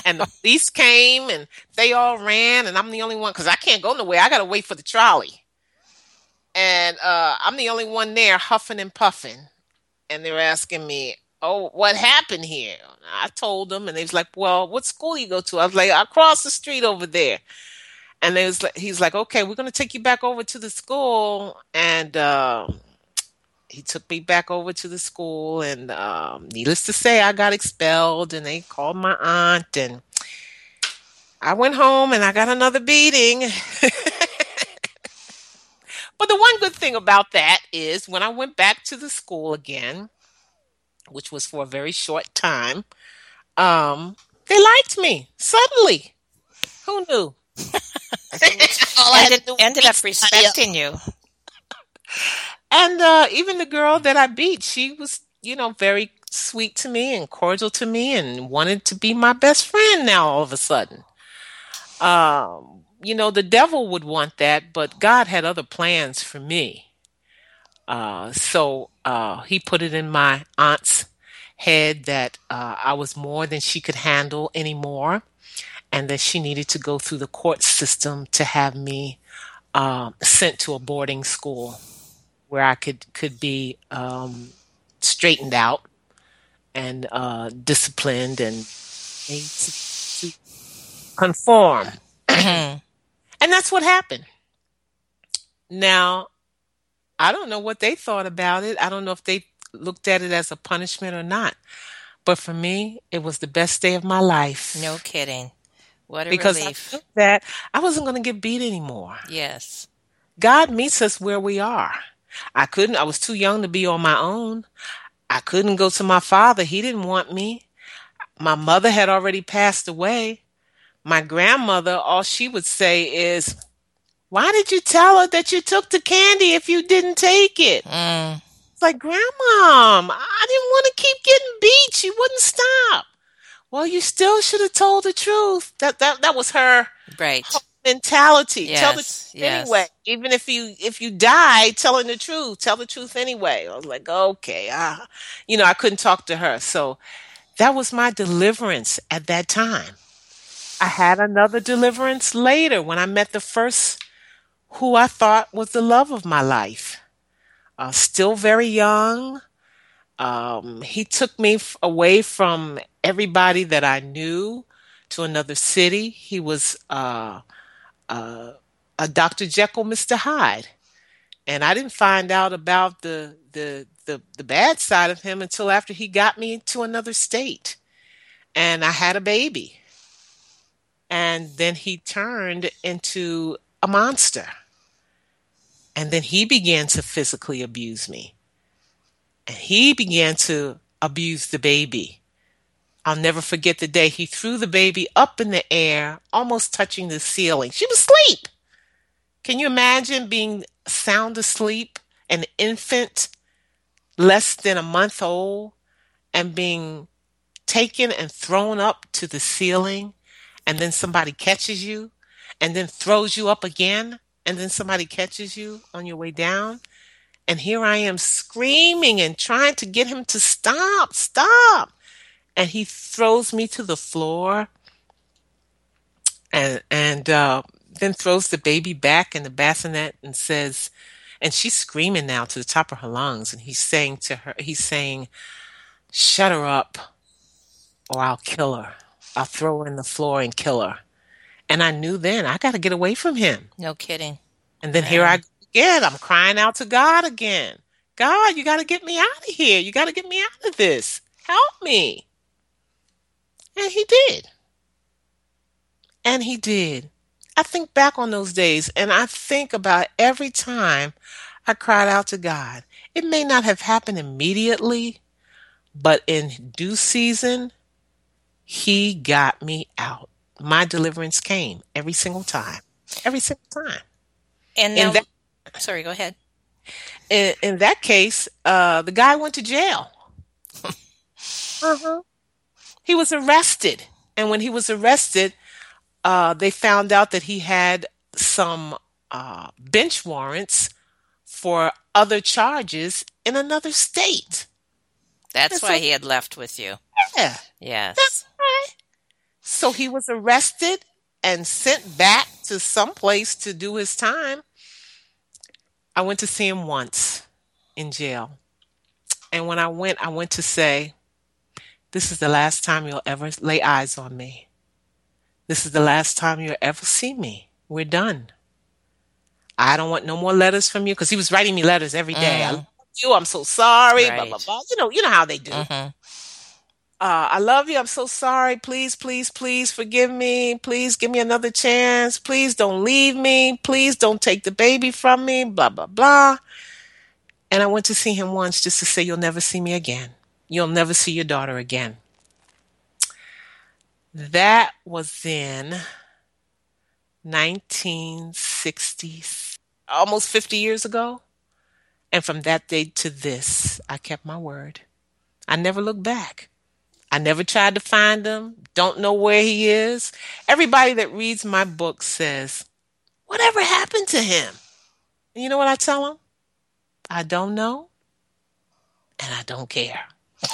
Speaker 2: And the police came and they all ran, and I'm the only one because I can't go nowhere. I got to wait for the trolley. And uh, I'm the only one there huffing and puffing. And they're asking me, Oh, what happened here? I told them, and they was like, Well, what school you go to? I was like, Across the street over there. And they was like, he's like, Okay, we're going to take you back over to the school. And uh, he took me back over to the school and um, needless to say i got expelled and they called my aunt and i went home and i got another beating but the one good thing about that is when i went back to the school again which was for a very short time um, they liked me suddenly who knew
Speaker 1: All ended, ended up respecting you.
Speaker 2: And uh, even the girl that I beat, she was, you know, very sweet to me and cordial to me and wanted to be my best friend now all of a sudden. Um, you know, the devil would want that, but God had other plans for me. Uh, so uh, he put it in my aunt's head that uh, I was more than she could handle anymore and that she needed to go through the court system to have me um, sent to a boarding school where I could could be um, straightened out and uh, disciplined and made to, to conform. And that's what happened. Now, I don't know what they thought about it. I don't know if they looked at it as a punishment or not. But for me, it was the best day of my life.
Speaker 1: no kidding. What a
Speaker 2: because
Speaker 1: relief.
Speaker 2: knew that I wasn't going to get beat anymore.
Speaker 1: Yes.
Speaker 2: God meets us where we are. I couldn't, I was too young to be on my own. I couldn't go to my father. He didn't want me. My mother had already passed away. My grandmother, all she would say is, Why did you tell her that you took the candy if you didn't take it?
Speaker 1: Mm.
Speaker 2: It's like, Grandma, I didn't want to keep getting beat. She wouldn't stop. Well, you still should have told the truth. That that that was her
Speaker 1: Right.
Speaker 2: mentality. tell the truth
Speaker 1: yes.
Speaker 2: anyway. Even if you if you die telling the truth, tell the truth anyway. I was like, okay, ah, you know, I couldn't talk to her, so that was my deliverance at that time. I had another deliverance later when I met the first who I thought was the love of my life. Uh, still very young. Um, he took me f- away from everybody that I knew to another city. He was uh, uh, a Dr. Jekyll, Mr. Hyde, and I didn't find out about the, the the the bad side of him until after he got me to another state, and I had a baby, and then he turned into a monster, and then he began to physically abuse me, and he began to abuse the baby. I'll never forget the day he threw the baby up in the air, almost touching the ceiling. She was asleep. Can you imagine being sound asleep, an infant less than a month old, and being taken and thrown up to the ceiling, and then somebody catches you, and then throws you up again, and then somebody catches you on your way down? And here I am screaming and trying to get him to stop, stop and he throws me to the floor and and uh, then throws the baby back in the bassinet and says and she's screaming now to the top of her lungs and he's saying to her he's saying shut her up or i'll kill her i'll throw her in the floor and kill her and i knew then i got to get away from him
Speaker 1: No kidding.
Speaker 2: and then here I go again. I'm crying out to God again. God, you got to get me out of here. You got to get me out of this. Help me. And he did. And he did. I think back on those days and I think about every time I cried out to God. It may not have happened immediately, but in due season, He got me out. My deliverance came every single time. Every single time.
Speaker 1: And now,
Speaker 2: that-
Speaker 1: sorry, go ahead.
Speaker 2: in, in that case, uh, the guy went to jail. uh-huh. He was arrested, and when he was arrested, uh, they found out that he had some uh, bench warrants for other charges in another state.
Speaker 1: That's
Speaker 2: That's
Speaker 1: why
Speaker 2: like-
Speaker 1: he had left with you.
Speaker 2: Yeah,
Speaker 1: Yes.
Speaker 2: that's. So he was arrested and sent back to some place to do his time. I went to see him once in jail. And when I went, I went to say, This is the last time you'll ever lay eyes on me. This is the last time you'll ever see me. We're done. I don't want no more letters from you because he was writing me letters every day. I
Speaker 1: Mm.
Speaker 2: love you. I'm so sorry. Blah blah blah. You know, you know how they do.
Speaker 1: Mhm.
Speaker 2: Uh, I love you. I'm so sorry. Please, please, please forgive me. Please give me another chance. Please don't leave me. Please don't take the baby from me. Blah, blah, blah. And I went to see him once just to say, You'll never see me again. You'll never see your daughter again. That was in 1960, almost 50 years ago. And from that day to this, I kept my word. I never looked back. I never tried to find him. Don't know where he is. Everybody that reads my book says, Whatever happened to him? And you know what I tell them? I don't know. And I don't care.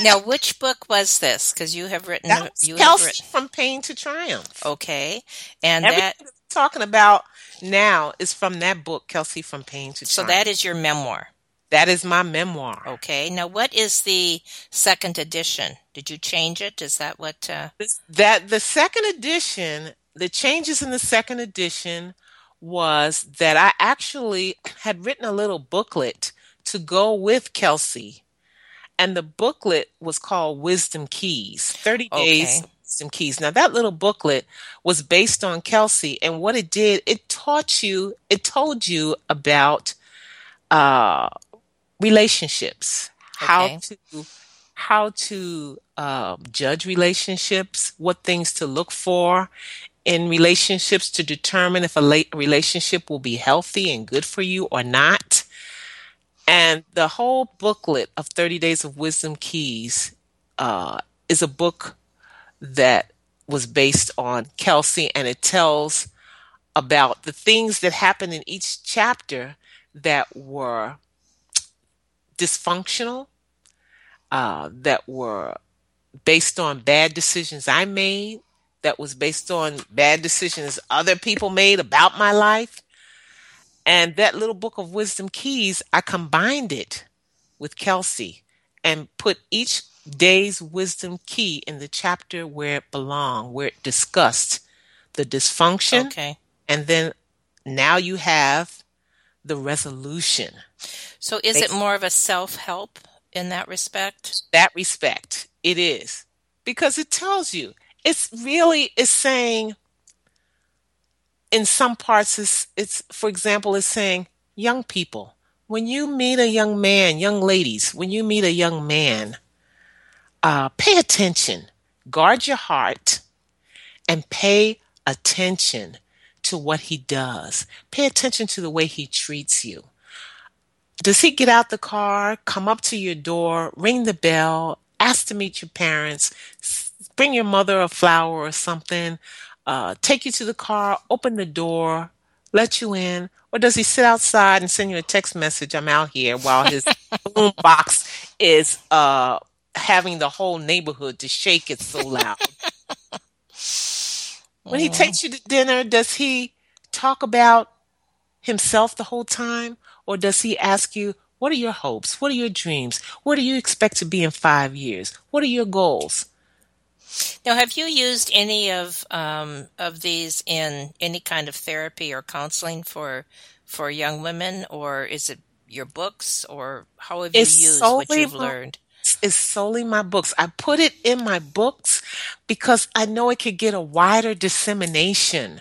Speaker 1: Now, which book was this? Because you have written.
Speaker 2: That
Speaker 1: you have
Speaker 2: Kelsey
Speaker 1: written.
Speaker 2: from Pain to Triumph.
Speaker 1: Okay, and
Speaker 2: Everything
Speaker 1: that.
Speaker 2: talking about now is from that book, Kelsey from Pain to Triumph.
Speaker 1: So that is your memoir.
Speaker 2: That is my memoir.
Speaker 1: Okay. Now, what is the second edition? Did you change it? Is that what? Uh,
Speaker 2: that the second edition, the changes in the second edition was that I actually had written a little booklet to go with Kelsey. And the booklet was called Wisdom Keys 30 Days
Speaker 1: Okay.
Speaker 2: Wisdom Keys. Now, that little booklet was based on Kelsey. And what it did, it taught you, it told you about uh, relationships, how to how to um, judge relationships, what things to look for in relationships to determine if a la- relationship will be healthy and good for you or not. And the whole booklet of 30 Days of Wisdom Keys uh, is a book that was based on Kelsey, and it tells about the things that happened in each chapter that were dysfunctional, uh, that were based on bad decisions I made, that was based on bad decisions other people made about my life. And that little book of wisdom keys, I combined it with Kelsey and put each day's wisdom key in the chapter where it belonged, where it discussed the dysfunction.
Speaker 1: okay.
Speaker 2: And then now you have the resolution.
Speaker 1: So, is it more of a self help in that respect?
Speaker 2: that respect it is. Because it tells you it's really is saying in some parts it's, it's for example it's saying young people when you meet a young man young ladies when you meet a young man uh, pay attention guard your heart and pay attention to what he does. Pay attention to the way he treats you does he get out the car, come up to your door, ring the bell, ask to meet your parents, bring your mother a flower or something, uh, take you to the car, open the door, let you in? Or does he sit outside and send you a text message, I'm out here, while his boom box is uh, having the whole neighborhood to shake it so loud? when he takes you to dinner, does he talk about himself the whole time? Or does he ask you, what are your hopes? What are your dreams? What do you expect to be in five years? What are your goals?
Speaker 1: Now, have you used any of um, of these in any kind of therapy or counseling for for young women, or is it your books, or how have you
Speaker 2: It's
Speaker 1: used what you've
Speaker 2: my-
Speaker 1: learned?
Speaker 2: It's solely my books. I put it in my books because I know it could get a wider dissemination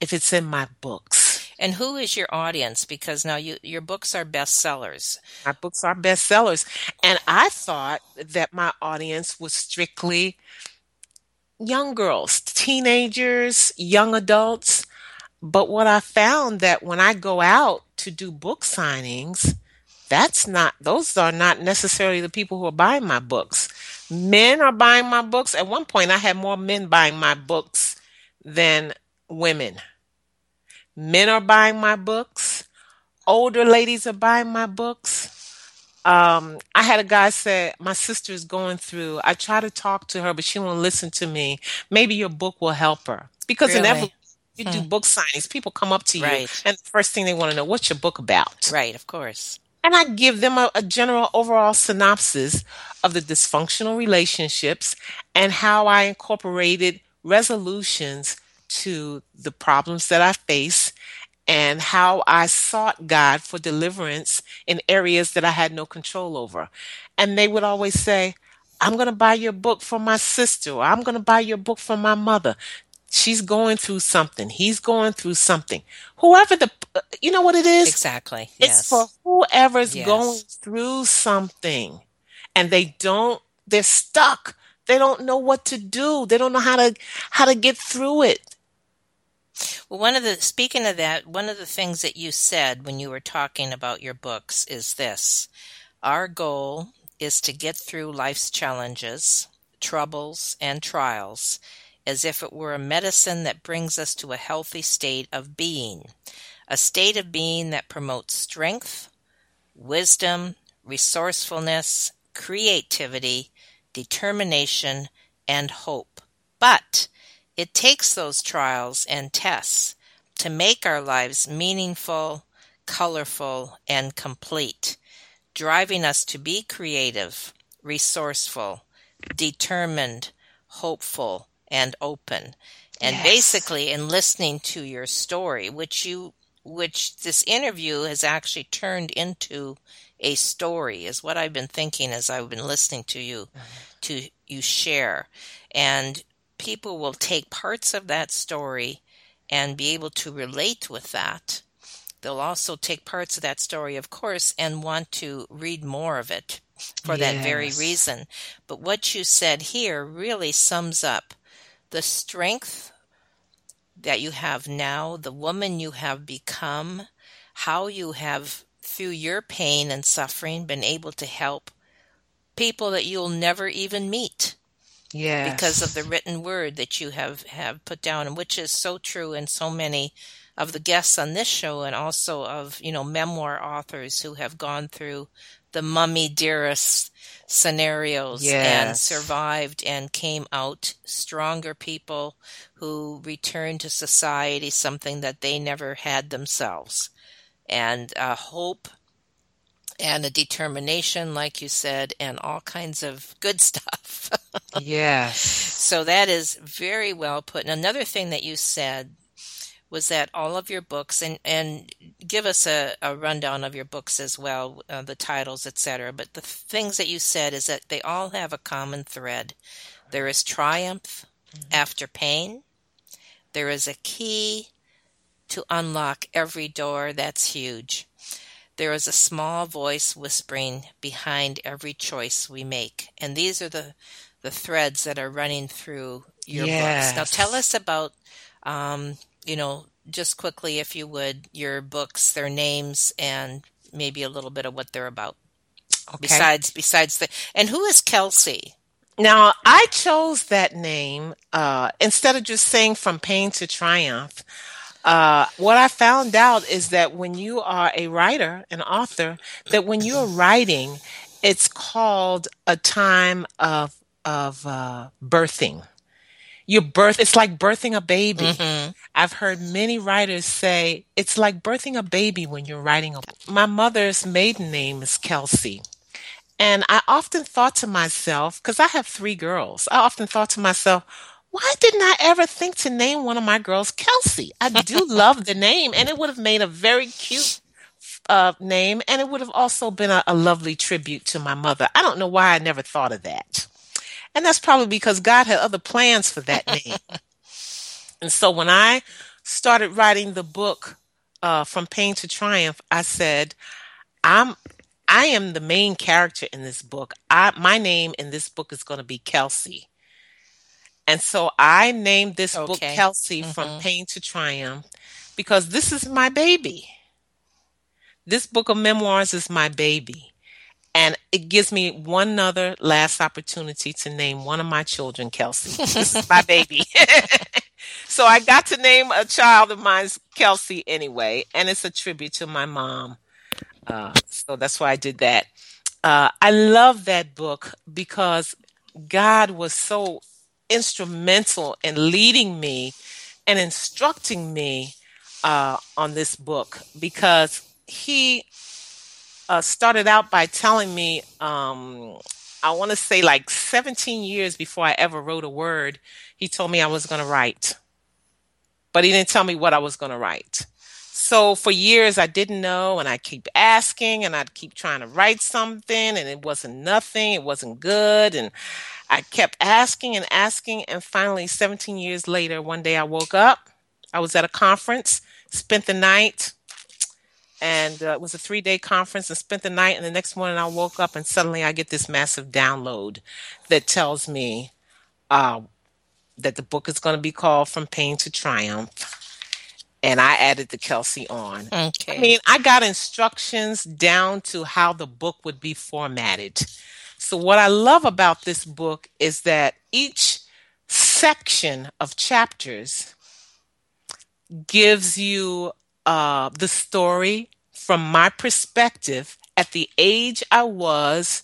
Speaker 2: if it's in my books.
Speaker 1: And who is your audience? Because now you, your books are bestsellers.
Speaker 2: My books are bestsellers. And I thought that my audience was strictly young girls, teenagers, young adults. But what I found that when I go out to do book signings, that's not those are not necessarily the people who are buying my books. Men are buying my books. At one point I had more men buying my books than women. Men are buying my books. Older ladies are buying my books. Um, I had a guy say, My sister is going through, I try to talk to her, but she won't listen to me. Maybe your book will help her. Because
Speaker 1: Really?
Speaker 2: inevitably, you
Speaker 1: Hmm.
Speaker 2: do book signings, people come up to you,
Speaker 1: Right.
Speaker 2: and the first thing they want to know, What's your book about?
Speaker 1: Right, of course.
Speaker 2: And I give them a, a general overall synopsis of the dysfunctional relationships and how I incorporated resolutions to the problems that I face and how I sought God for deliverance in areas that I had no control over. And they would always say, I'm going to buy your book for my sister, or I'm going to buy your book for my mother. She's going through something. He's going through something. Whoever the, uh, you know what it is?
Speaker 1: Exactly.
Speaker 2: It's
Speaker 1: Yes.
Speaker 2: for whoever's
Speaker 1: Yes.
Speaker 2: going through something and they don't, they're stuck. They don't know what to do. They don't know how to, how to get through it.
Speaker 1: Well, one of the speaking of that, one of the things that you said when you were talking about your books is this: our goal is to get through life's challenges, troubles, and trials as if it were a medicine that brings us to a healthy state of being, a state of being that promotes strength, wisdom, resourcefulness, creativity, determination, and hope. But it takes those trials and tests to make our lives meaningful, colorful, and complete, driving us to be creative, resourceful, determined, hopeful, and open. And
Speaker 2: Yes.
Speaker 1: basically, in listening to your story, which you, which this interview has actually turned into a story, is what I've been thinking as I've been listening to you, mm-hmm. to you share, and people will take parts of that story and be able to relate with that. They'll also take parts of that story, of course, and want to read more of it for that very reason. But what you said here really sums up the strength that you have now, the woman you have become, how you have, through your pain and suffering, been able to help people that you'll never even meet
Speaker 2: Yes.
Speaker 1: because of the written word that you have have put down and which is so true in so many of the guests on this show and also of you know memoir authors who have gone through the Mommie Dearest scenarios and survived and came out stronger people who returned to society something that they never had themselves and uh, hope and a determination like you said and all kinds of good stuff
Speaker 2: Yes.
Speaker 1: so that is very well put. And another thing that you said was that all of your books, and, and give us a, a rundown of your books as well, uh, the titles, etc. But the things that you said is that they all have a common thread. There is triumph after pain. There is a key to unlock every door. That's huge. There is a small voice whispering behind every choice we make. And these are the, the threads that are running through your books. Now tell us about, um, you know, just quickly, if you would, your books, their names, and maybe a little bit of what they're about.
Speaker 2: Okay.
Speaker 1: Besides, besides the, and who is Kelsey?
Speaker 2: Now, I chose that name uh, instead of just saying from pain to triumph. Uh, what I found out is that when you are a writer, an author, that when you're writing, it's called a time of of uh, birthing. Your birth. It's like birthing a baby.
Speaker 1: Mhm.
Speaker 2: I've heard many writers say it's like birthing a baby when you're writing a My mother's maiden name is Kelsey. And I often thought to myself, because I have three girls, I often thought to myself, why didn't I ever think to name one of my girls Kelsey? I do love the name, and it would have made a very cute uh, name, and it would have also been a, a lovely tribute to my mother. I don't know why I never thought of that. And that's probably because God had other plans for that name. And so when I started writing the book uh, from pain to triumph, I said, I'm I am the main character in this book. I my name in this book is going to be Kelsey. And so I named this book Kelsey from
Speaker 1: Mhm.
Speaker 2: Pain to Triumph because this is my baby. This book of memoirs is my baby. And it gives me one other last opportunity to name one of my children Kelsey. This is my baby. so I got to name a child of mine Kelsey anyway, and it's a tribute to my mom. Uh, so that's why I did that. Uh, I love that book because God was so instrumental in leading me and instructing me uh, on this book because he uh, started out by telling me, um, I want to say like 17 years before I ever wrote a word, he told me I was going to write. But he didn't tell me what I was going to write. So for years I didn't know and I keep asking and I'd keep trying to write something and it wasn't nothing, it wasn't good and I kept asking and asking and finally 17 years later one day I woke up. I was at a conference, spent the night and uh, it was a 3-day conference and spent the night and the next morning I woke up and suddenly I get this massive download that tells me uh, that the book is going to be called From Pain to Triumph and I added the Kelsey on.
Speaker 1: Okay.
Speaker 2: I mean, I got instructions down to how the book would be formatted. So, what I love about this book is that each section of chapters gives you uh, the story from my perspective at the age I was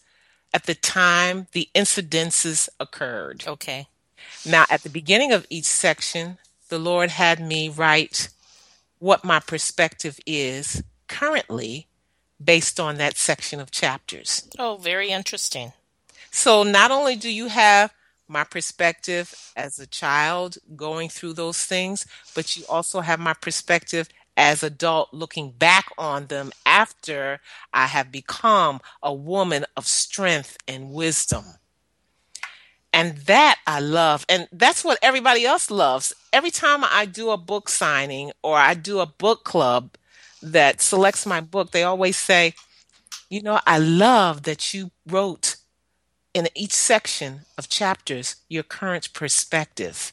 Speaker 2: at the time the incidences occurred.
Speaker 1: okay.
Speaker 2: Now, at the beginning of each section, the Lord had me write what my perspective is currently based on that section of chapters.
Speaker 1: Oh, very interesting.
Speaker 2: So not only do you have my perspective as a child going through those things, but you also have my perspective as adult looking back on them after I have become a woman of strength and wisdom. And that I love. And that's what everybody else loves. Every time I do a book signing or I do a book club that selects my book, they always say, you know, I love that you wrote in each section of chapters your current perspective.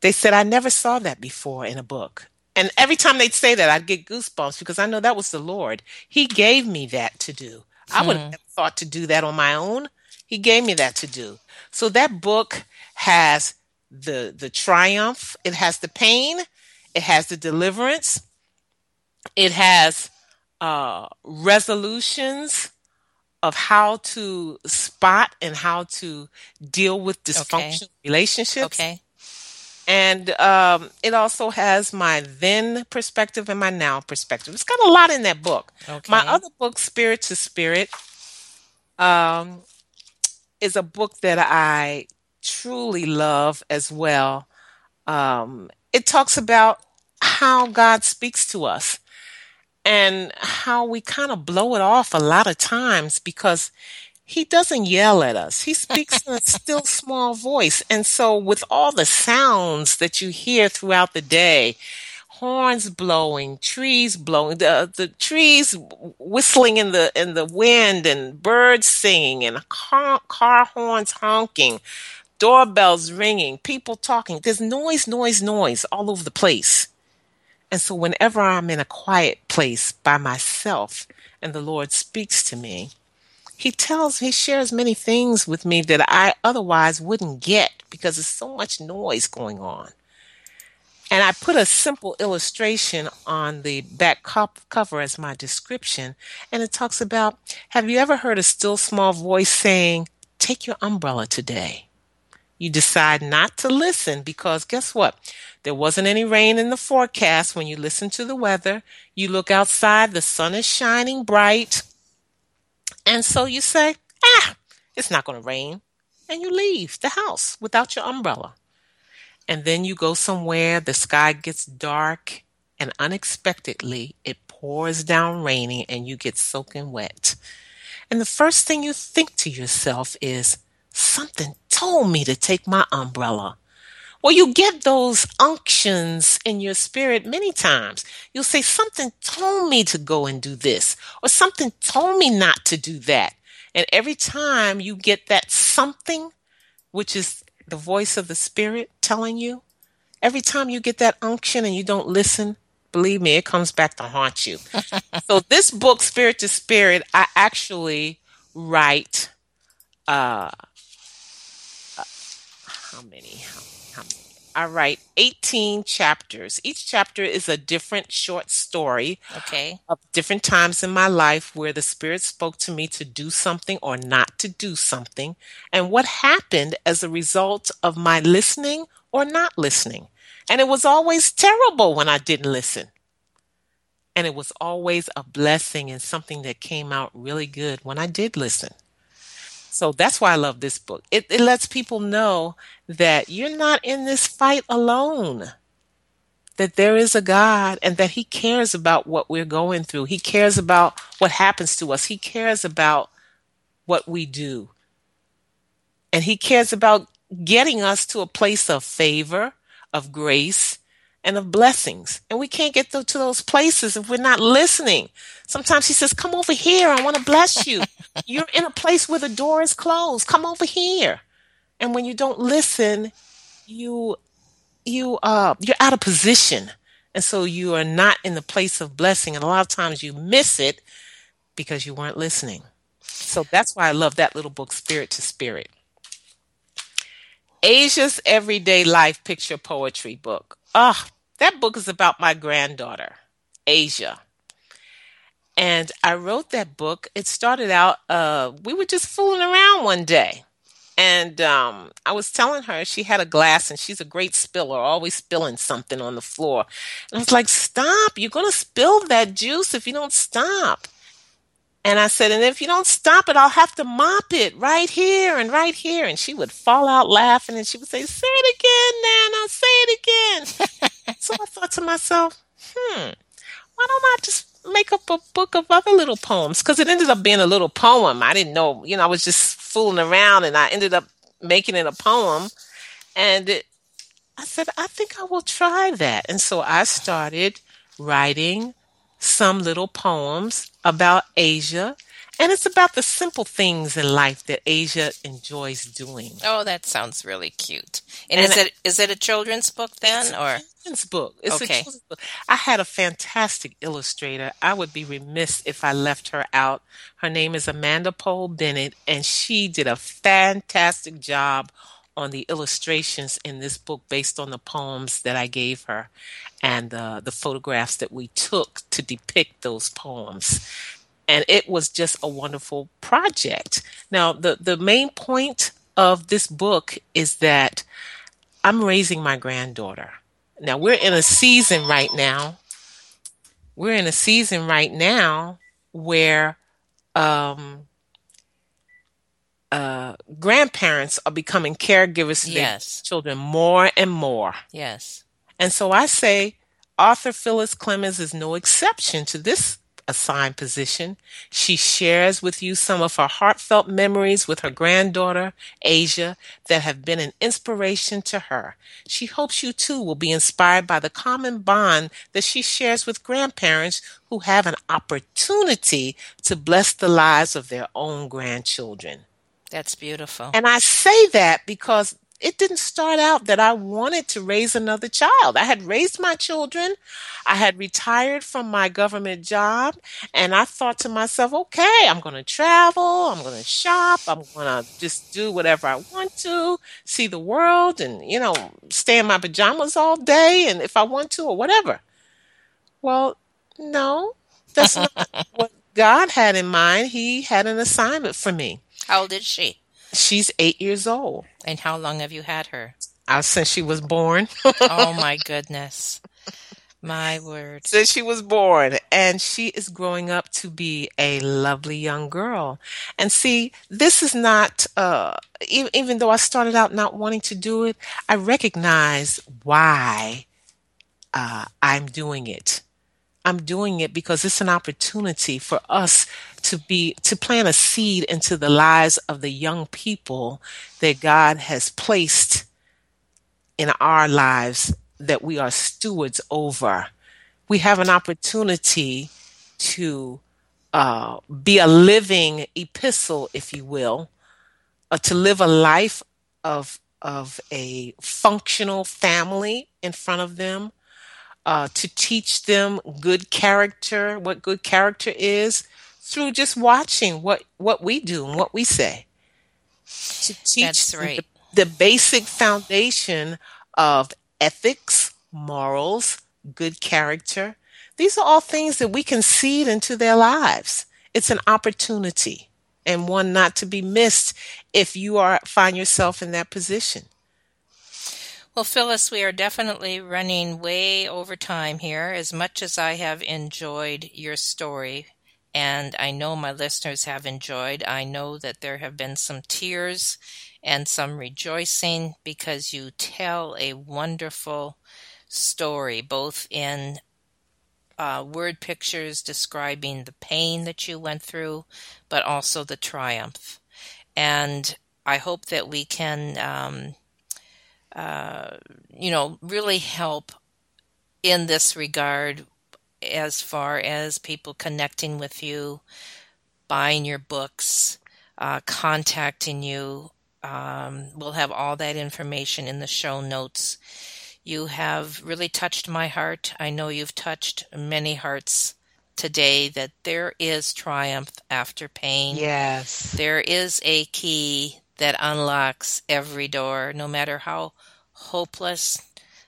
Speaker 2: They said, I never saw that before in a book. And every time they'd say that, I'd get goosebumps because I know that was the Lord. He gave me that to do. I would have hmm. never thought to do that on my own. He gave me that to do. So that book has the the triumph, it has the pain, it has the deliverance, it has uh, resolutions of how to spot and how to deal with dysfunctional relationships.
Speaker 1: Okay.
Speaker 2: And um, it also has my then perspective and my now perspective. It's got a lot in that book.
Speaker 1: Okay.
Speaker 2: My other book, Spirit to Spirit, um, is a book that I truly love as well. Um, it talks about how God speaks to us and how we kind of blow it off a lot of times because he doesn't yell at us. He speaks in a still small voice. And so with all the sounds that you hear throughout the day, horns blowing, trees blowing, the, the trees whistling in the, in the wind and birds singing and car, car horns honking, doorbells ringing, people talking. There's noise, noise, noise all over the place. And so whenever I'm in a quiet place by myself and the Lord speaks to me, he tells he shares many things with me that I otherwise wouldn't get because there's so much noise going on. And I put a simple illustration on the back cover as my description. And it talks about Have you ever heard a still small voice saying, Take your umbrella today? You decide not to listen because guess what? There wasn't any rain in the forecast when you listen to the weather. You look outside, the sun is shining bright. And so you say, ah, it's not going to rain. And you leave the house without your umbrella. And then you go somewhere, the sky gets dark, and unexpectedly it pours down raining and you get soaking wet. And the first thing you think to yourself is, something told me to take my umbrella. Well, you get those unctions in your spirit many times. You'll say, Something told me to go and do this, or something told me not to do that. And every time you get that something, which is the voice of the Spirit telling you? Every time you get that unction and you don't listen, believe me, it comes back to haunt you. so this book, Spirit to Spirit, I actually write uh, uh how many? How, how many? I write 18 chapters. Each chapter is a different short story
Speaker 1: Okay.
Speaker 2: of different times in my life where the Spirit spoke to me to do something or not to do something, and what happened as a result of my listening or not listening. And it was always terrible when I didn't listen. And it was always a blessing and something that came out really good when I did listen. So that's why I love this book. It, it lets people know that you're not in this fight alone, that there is a God and that He cares about what we're going through. He cares about what happens to us, He cares about what we do. And He cares about getting us to a place of favor, of grace, and of blessings. And we can't get to, those places if we're not listening. Sometimes he says, Come over here. I want to bless you. You're in a place where the door is closed. Come over here. And when you don't listen, you you uh you're out of position. And so you are not in the place of blessing. And a lot of times you miss it because you weren't listening. So that's why I love that little book, Spirit to Spirit. Asia's Everyday Life Picture Poetry book. Ah, that book is about my granddaughter, Asia. And I wrote that book. It started out, uh, we were just fooling around one day. And um, I was telling her she had a glass and she's a great spiller, always spilling something on the floor. And I was like, Stop, you're going to spill that juice if you don't stop. And I said, and if you don't stop it, I'll have to mop it right here and right here. And she would fall out laughing and she would say, Say it again, Nana, say it again. so I thought to myself, hmm, why don't I just make up a book of other little poems? Because it ended up being a little poem. I didn't know, you know, I was just fooling around and I ended up making it a poem. And it, I said, I think I will try that. And so I started writing some little poems about Asia. And it's about the simple things in life that Asia enjoys doing.
Speaker 1: Oh, that sounds really cute. And,
Speaker 2: And
Speaker 1: is it is it a children's book then, or
Speaker 2: children's book. It's
Speaker 1: Okay.
Speaker 2: a children's book. I had a fantastic illustrator. I would be remiss if I left her out. Her name is Amanda Pole Bennett, and she did a fantastic job on the illustrations in this book based on the poems that I gave her and uh, the photographs that we took to depict those poems. And it was just a wonderful project. Now, the, the main point of this book is that I'm raising my granddaughter. Now we're in a season right now. We're in a season right now where um, uh, grandparents are becoming caregivers to
Speaker 1: Yes.
Speaker 2: their children more and more.
Speaker 1: yes?
Speaker 2: And so I say Author Phyllis Clemens is no exception to this assigned position. She shares with you some of her heartfelt memories with her granddaughter, Asia, that have been an inspiration to her. She hopes you too will be inspired by the common bond that she shares with grandparents who have an opportunity to bless the lives of their own grandchildren.
Speaker 1: That's beautiful.
Speaker 2: And I say that because it didn't start out that I wanted to raise another child. I had raised my children. I had retired from my government job. And I thought to myself, okay, I'm going to travel. I'm going to shop. I'm going to just do whatever I want to, see the world and, you know, stay in my pajamas all day. And if I want to or whatever. Well, no, that's not what God had in mind. He had an assignment for me.
Speaker 1: How old is she?
Speaker 2: She's eight years old.
Speaker 1: And how long have you had her?
Speaker 2: Uh, since she was born.
Speaker 1: Oh my goodness. My word.
Speaker 2: since she was born. And she is growing up to be a lovely young girl. And see, this is not, uh, e- even though I started out not wanting to do it, I recognize why uh, I'm doing it. I'm doing it because it's an opportunity for us to be to plant a seed into the lives of the young people that God has placed in our lives that we are stewards over. We have an opportunity to uh, be a living epistle, if you will, uh, to live a life of of a functional family in front of them, uh, to teach them good character, what good character is, through just watching what, what we do and what we say. To teach
Speaker 1: right.
Speaker 2: the, the basic foundation of ethics, morals, good character. These are all things that we can seed into their lives. It's an opportunity and one not to be missed if you are find yourself in that position.
Speaker 1: Well, Phyllis, we are definitely running way over time here. As much as I have enjoyed your story, and I know my listeners have enjoyed, I know that there have been some tears and some rejoicing because you tell a wonderful story, both in uh, word pictures describing the pain that you went through, but also the triumph. And I hope that we can, um, uh, you know, really help in this regard as far as people connecting with you, buying your books, uh, contacting you. Um, we'll have all that information in the show notes. You have really touched my heart. I know you've touched many hearts today that there is triumph after pain.
Speaker 2: Yes.
Speaker 1: There is a key that unlocks every door, no matter how hopeless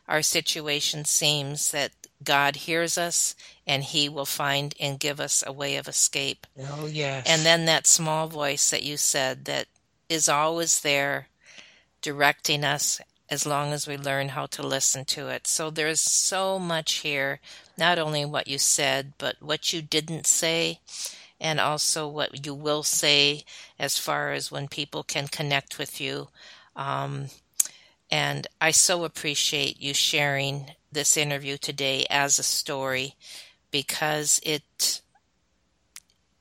Speaker 1: our situation seems, that God hears us and He will find and give us a way of escape.
Speaker 2: Oh, yes.
Speaker 1: And then that small voice that you said that is always there directing us as long as we learn how to listen to it. So there's so much here, not only what you said, but what you didn't say, and also what you will say as far as when people can connect with you. Um, and I so appreciate you sharing this interview today as a story because it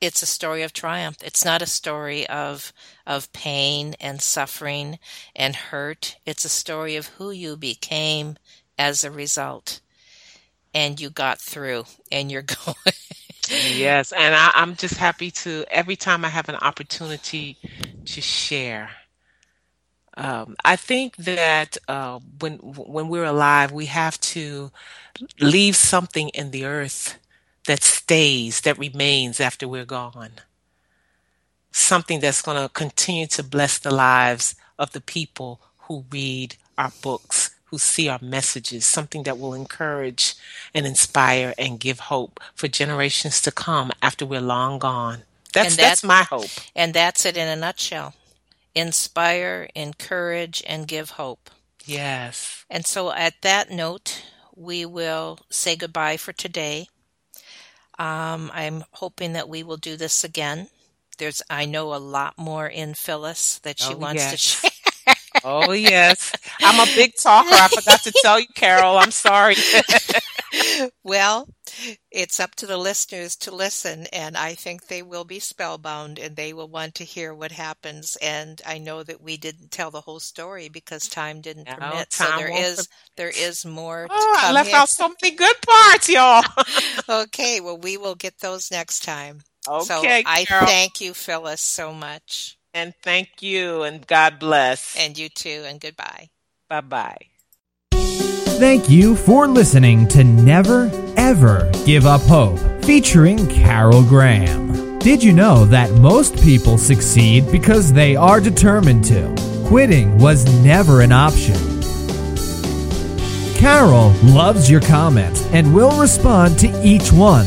Speaker 1: it's a story of triumph. It's not a story of of pain and suffering and hurt. It's a story of who you became as a result. And you got through and you're going.
Speaker 2: yes, and I, I'm just happy to every time I have an opportunity to share. Um, I think that uh, when when we're alive, we have to leave something in the earth that stays, that remains after we're gone. Something that's going to continue to bless the lives of the people who read our books, who see our messages, something that will encourage and inspire and give hope for generations to come after we're long gone. That's that, that's my hope.
Speaker 1: And that's it in a nutshell. Inspire, encourage, and give hope.
Speaker 2: Yes.
Speaker 1: And so at that note, we will say goodbye for today. Um, I'm hoping that we will do this again. There's, I know a lot more in Phyllis that she oh, wants yes. to share.
Speaker 2: Oh yes, I'm a big talker. I forgot to tell you, Carol. I'm sorry.
Speaker 1: well, it's up to the listeners to listen, and I think they will be spellbound and they will want to hear what happens. And I know that we didn't tell the whole story because time didn't no, permit. Time so there is there is more.
Speaker 2: Oh, I left out so many good parts, y'all.
Speaker 1: okay, well, we will get those next time.
Speaker 2: Okay,
Speaker 1: so I thank you, Phyllis, so much.
Speaker 2: And thank you, and God bless.
Speaker 1: And you too, and goodbye.
Speaker 2: Bye bye.
Speaker 3: Thank you for listening to Never Ever Give Up Hope, featuring Carol Graham. Did you know that most people succeed because they are determined to? Quitting was never an option. Carol loves your comments and will respond to each one.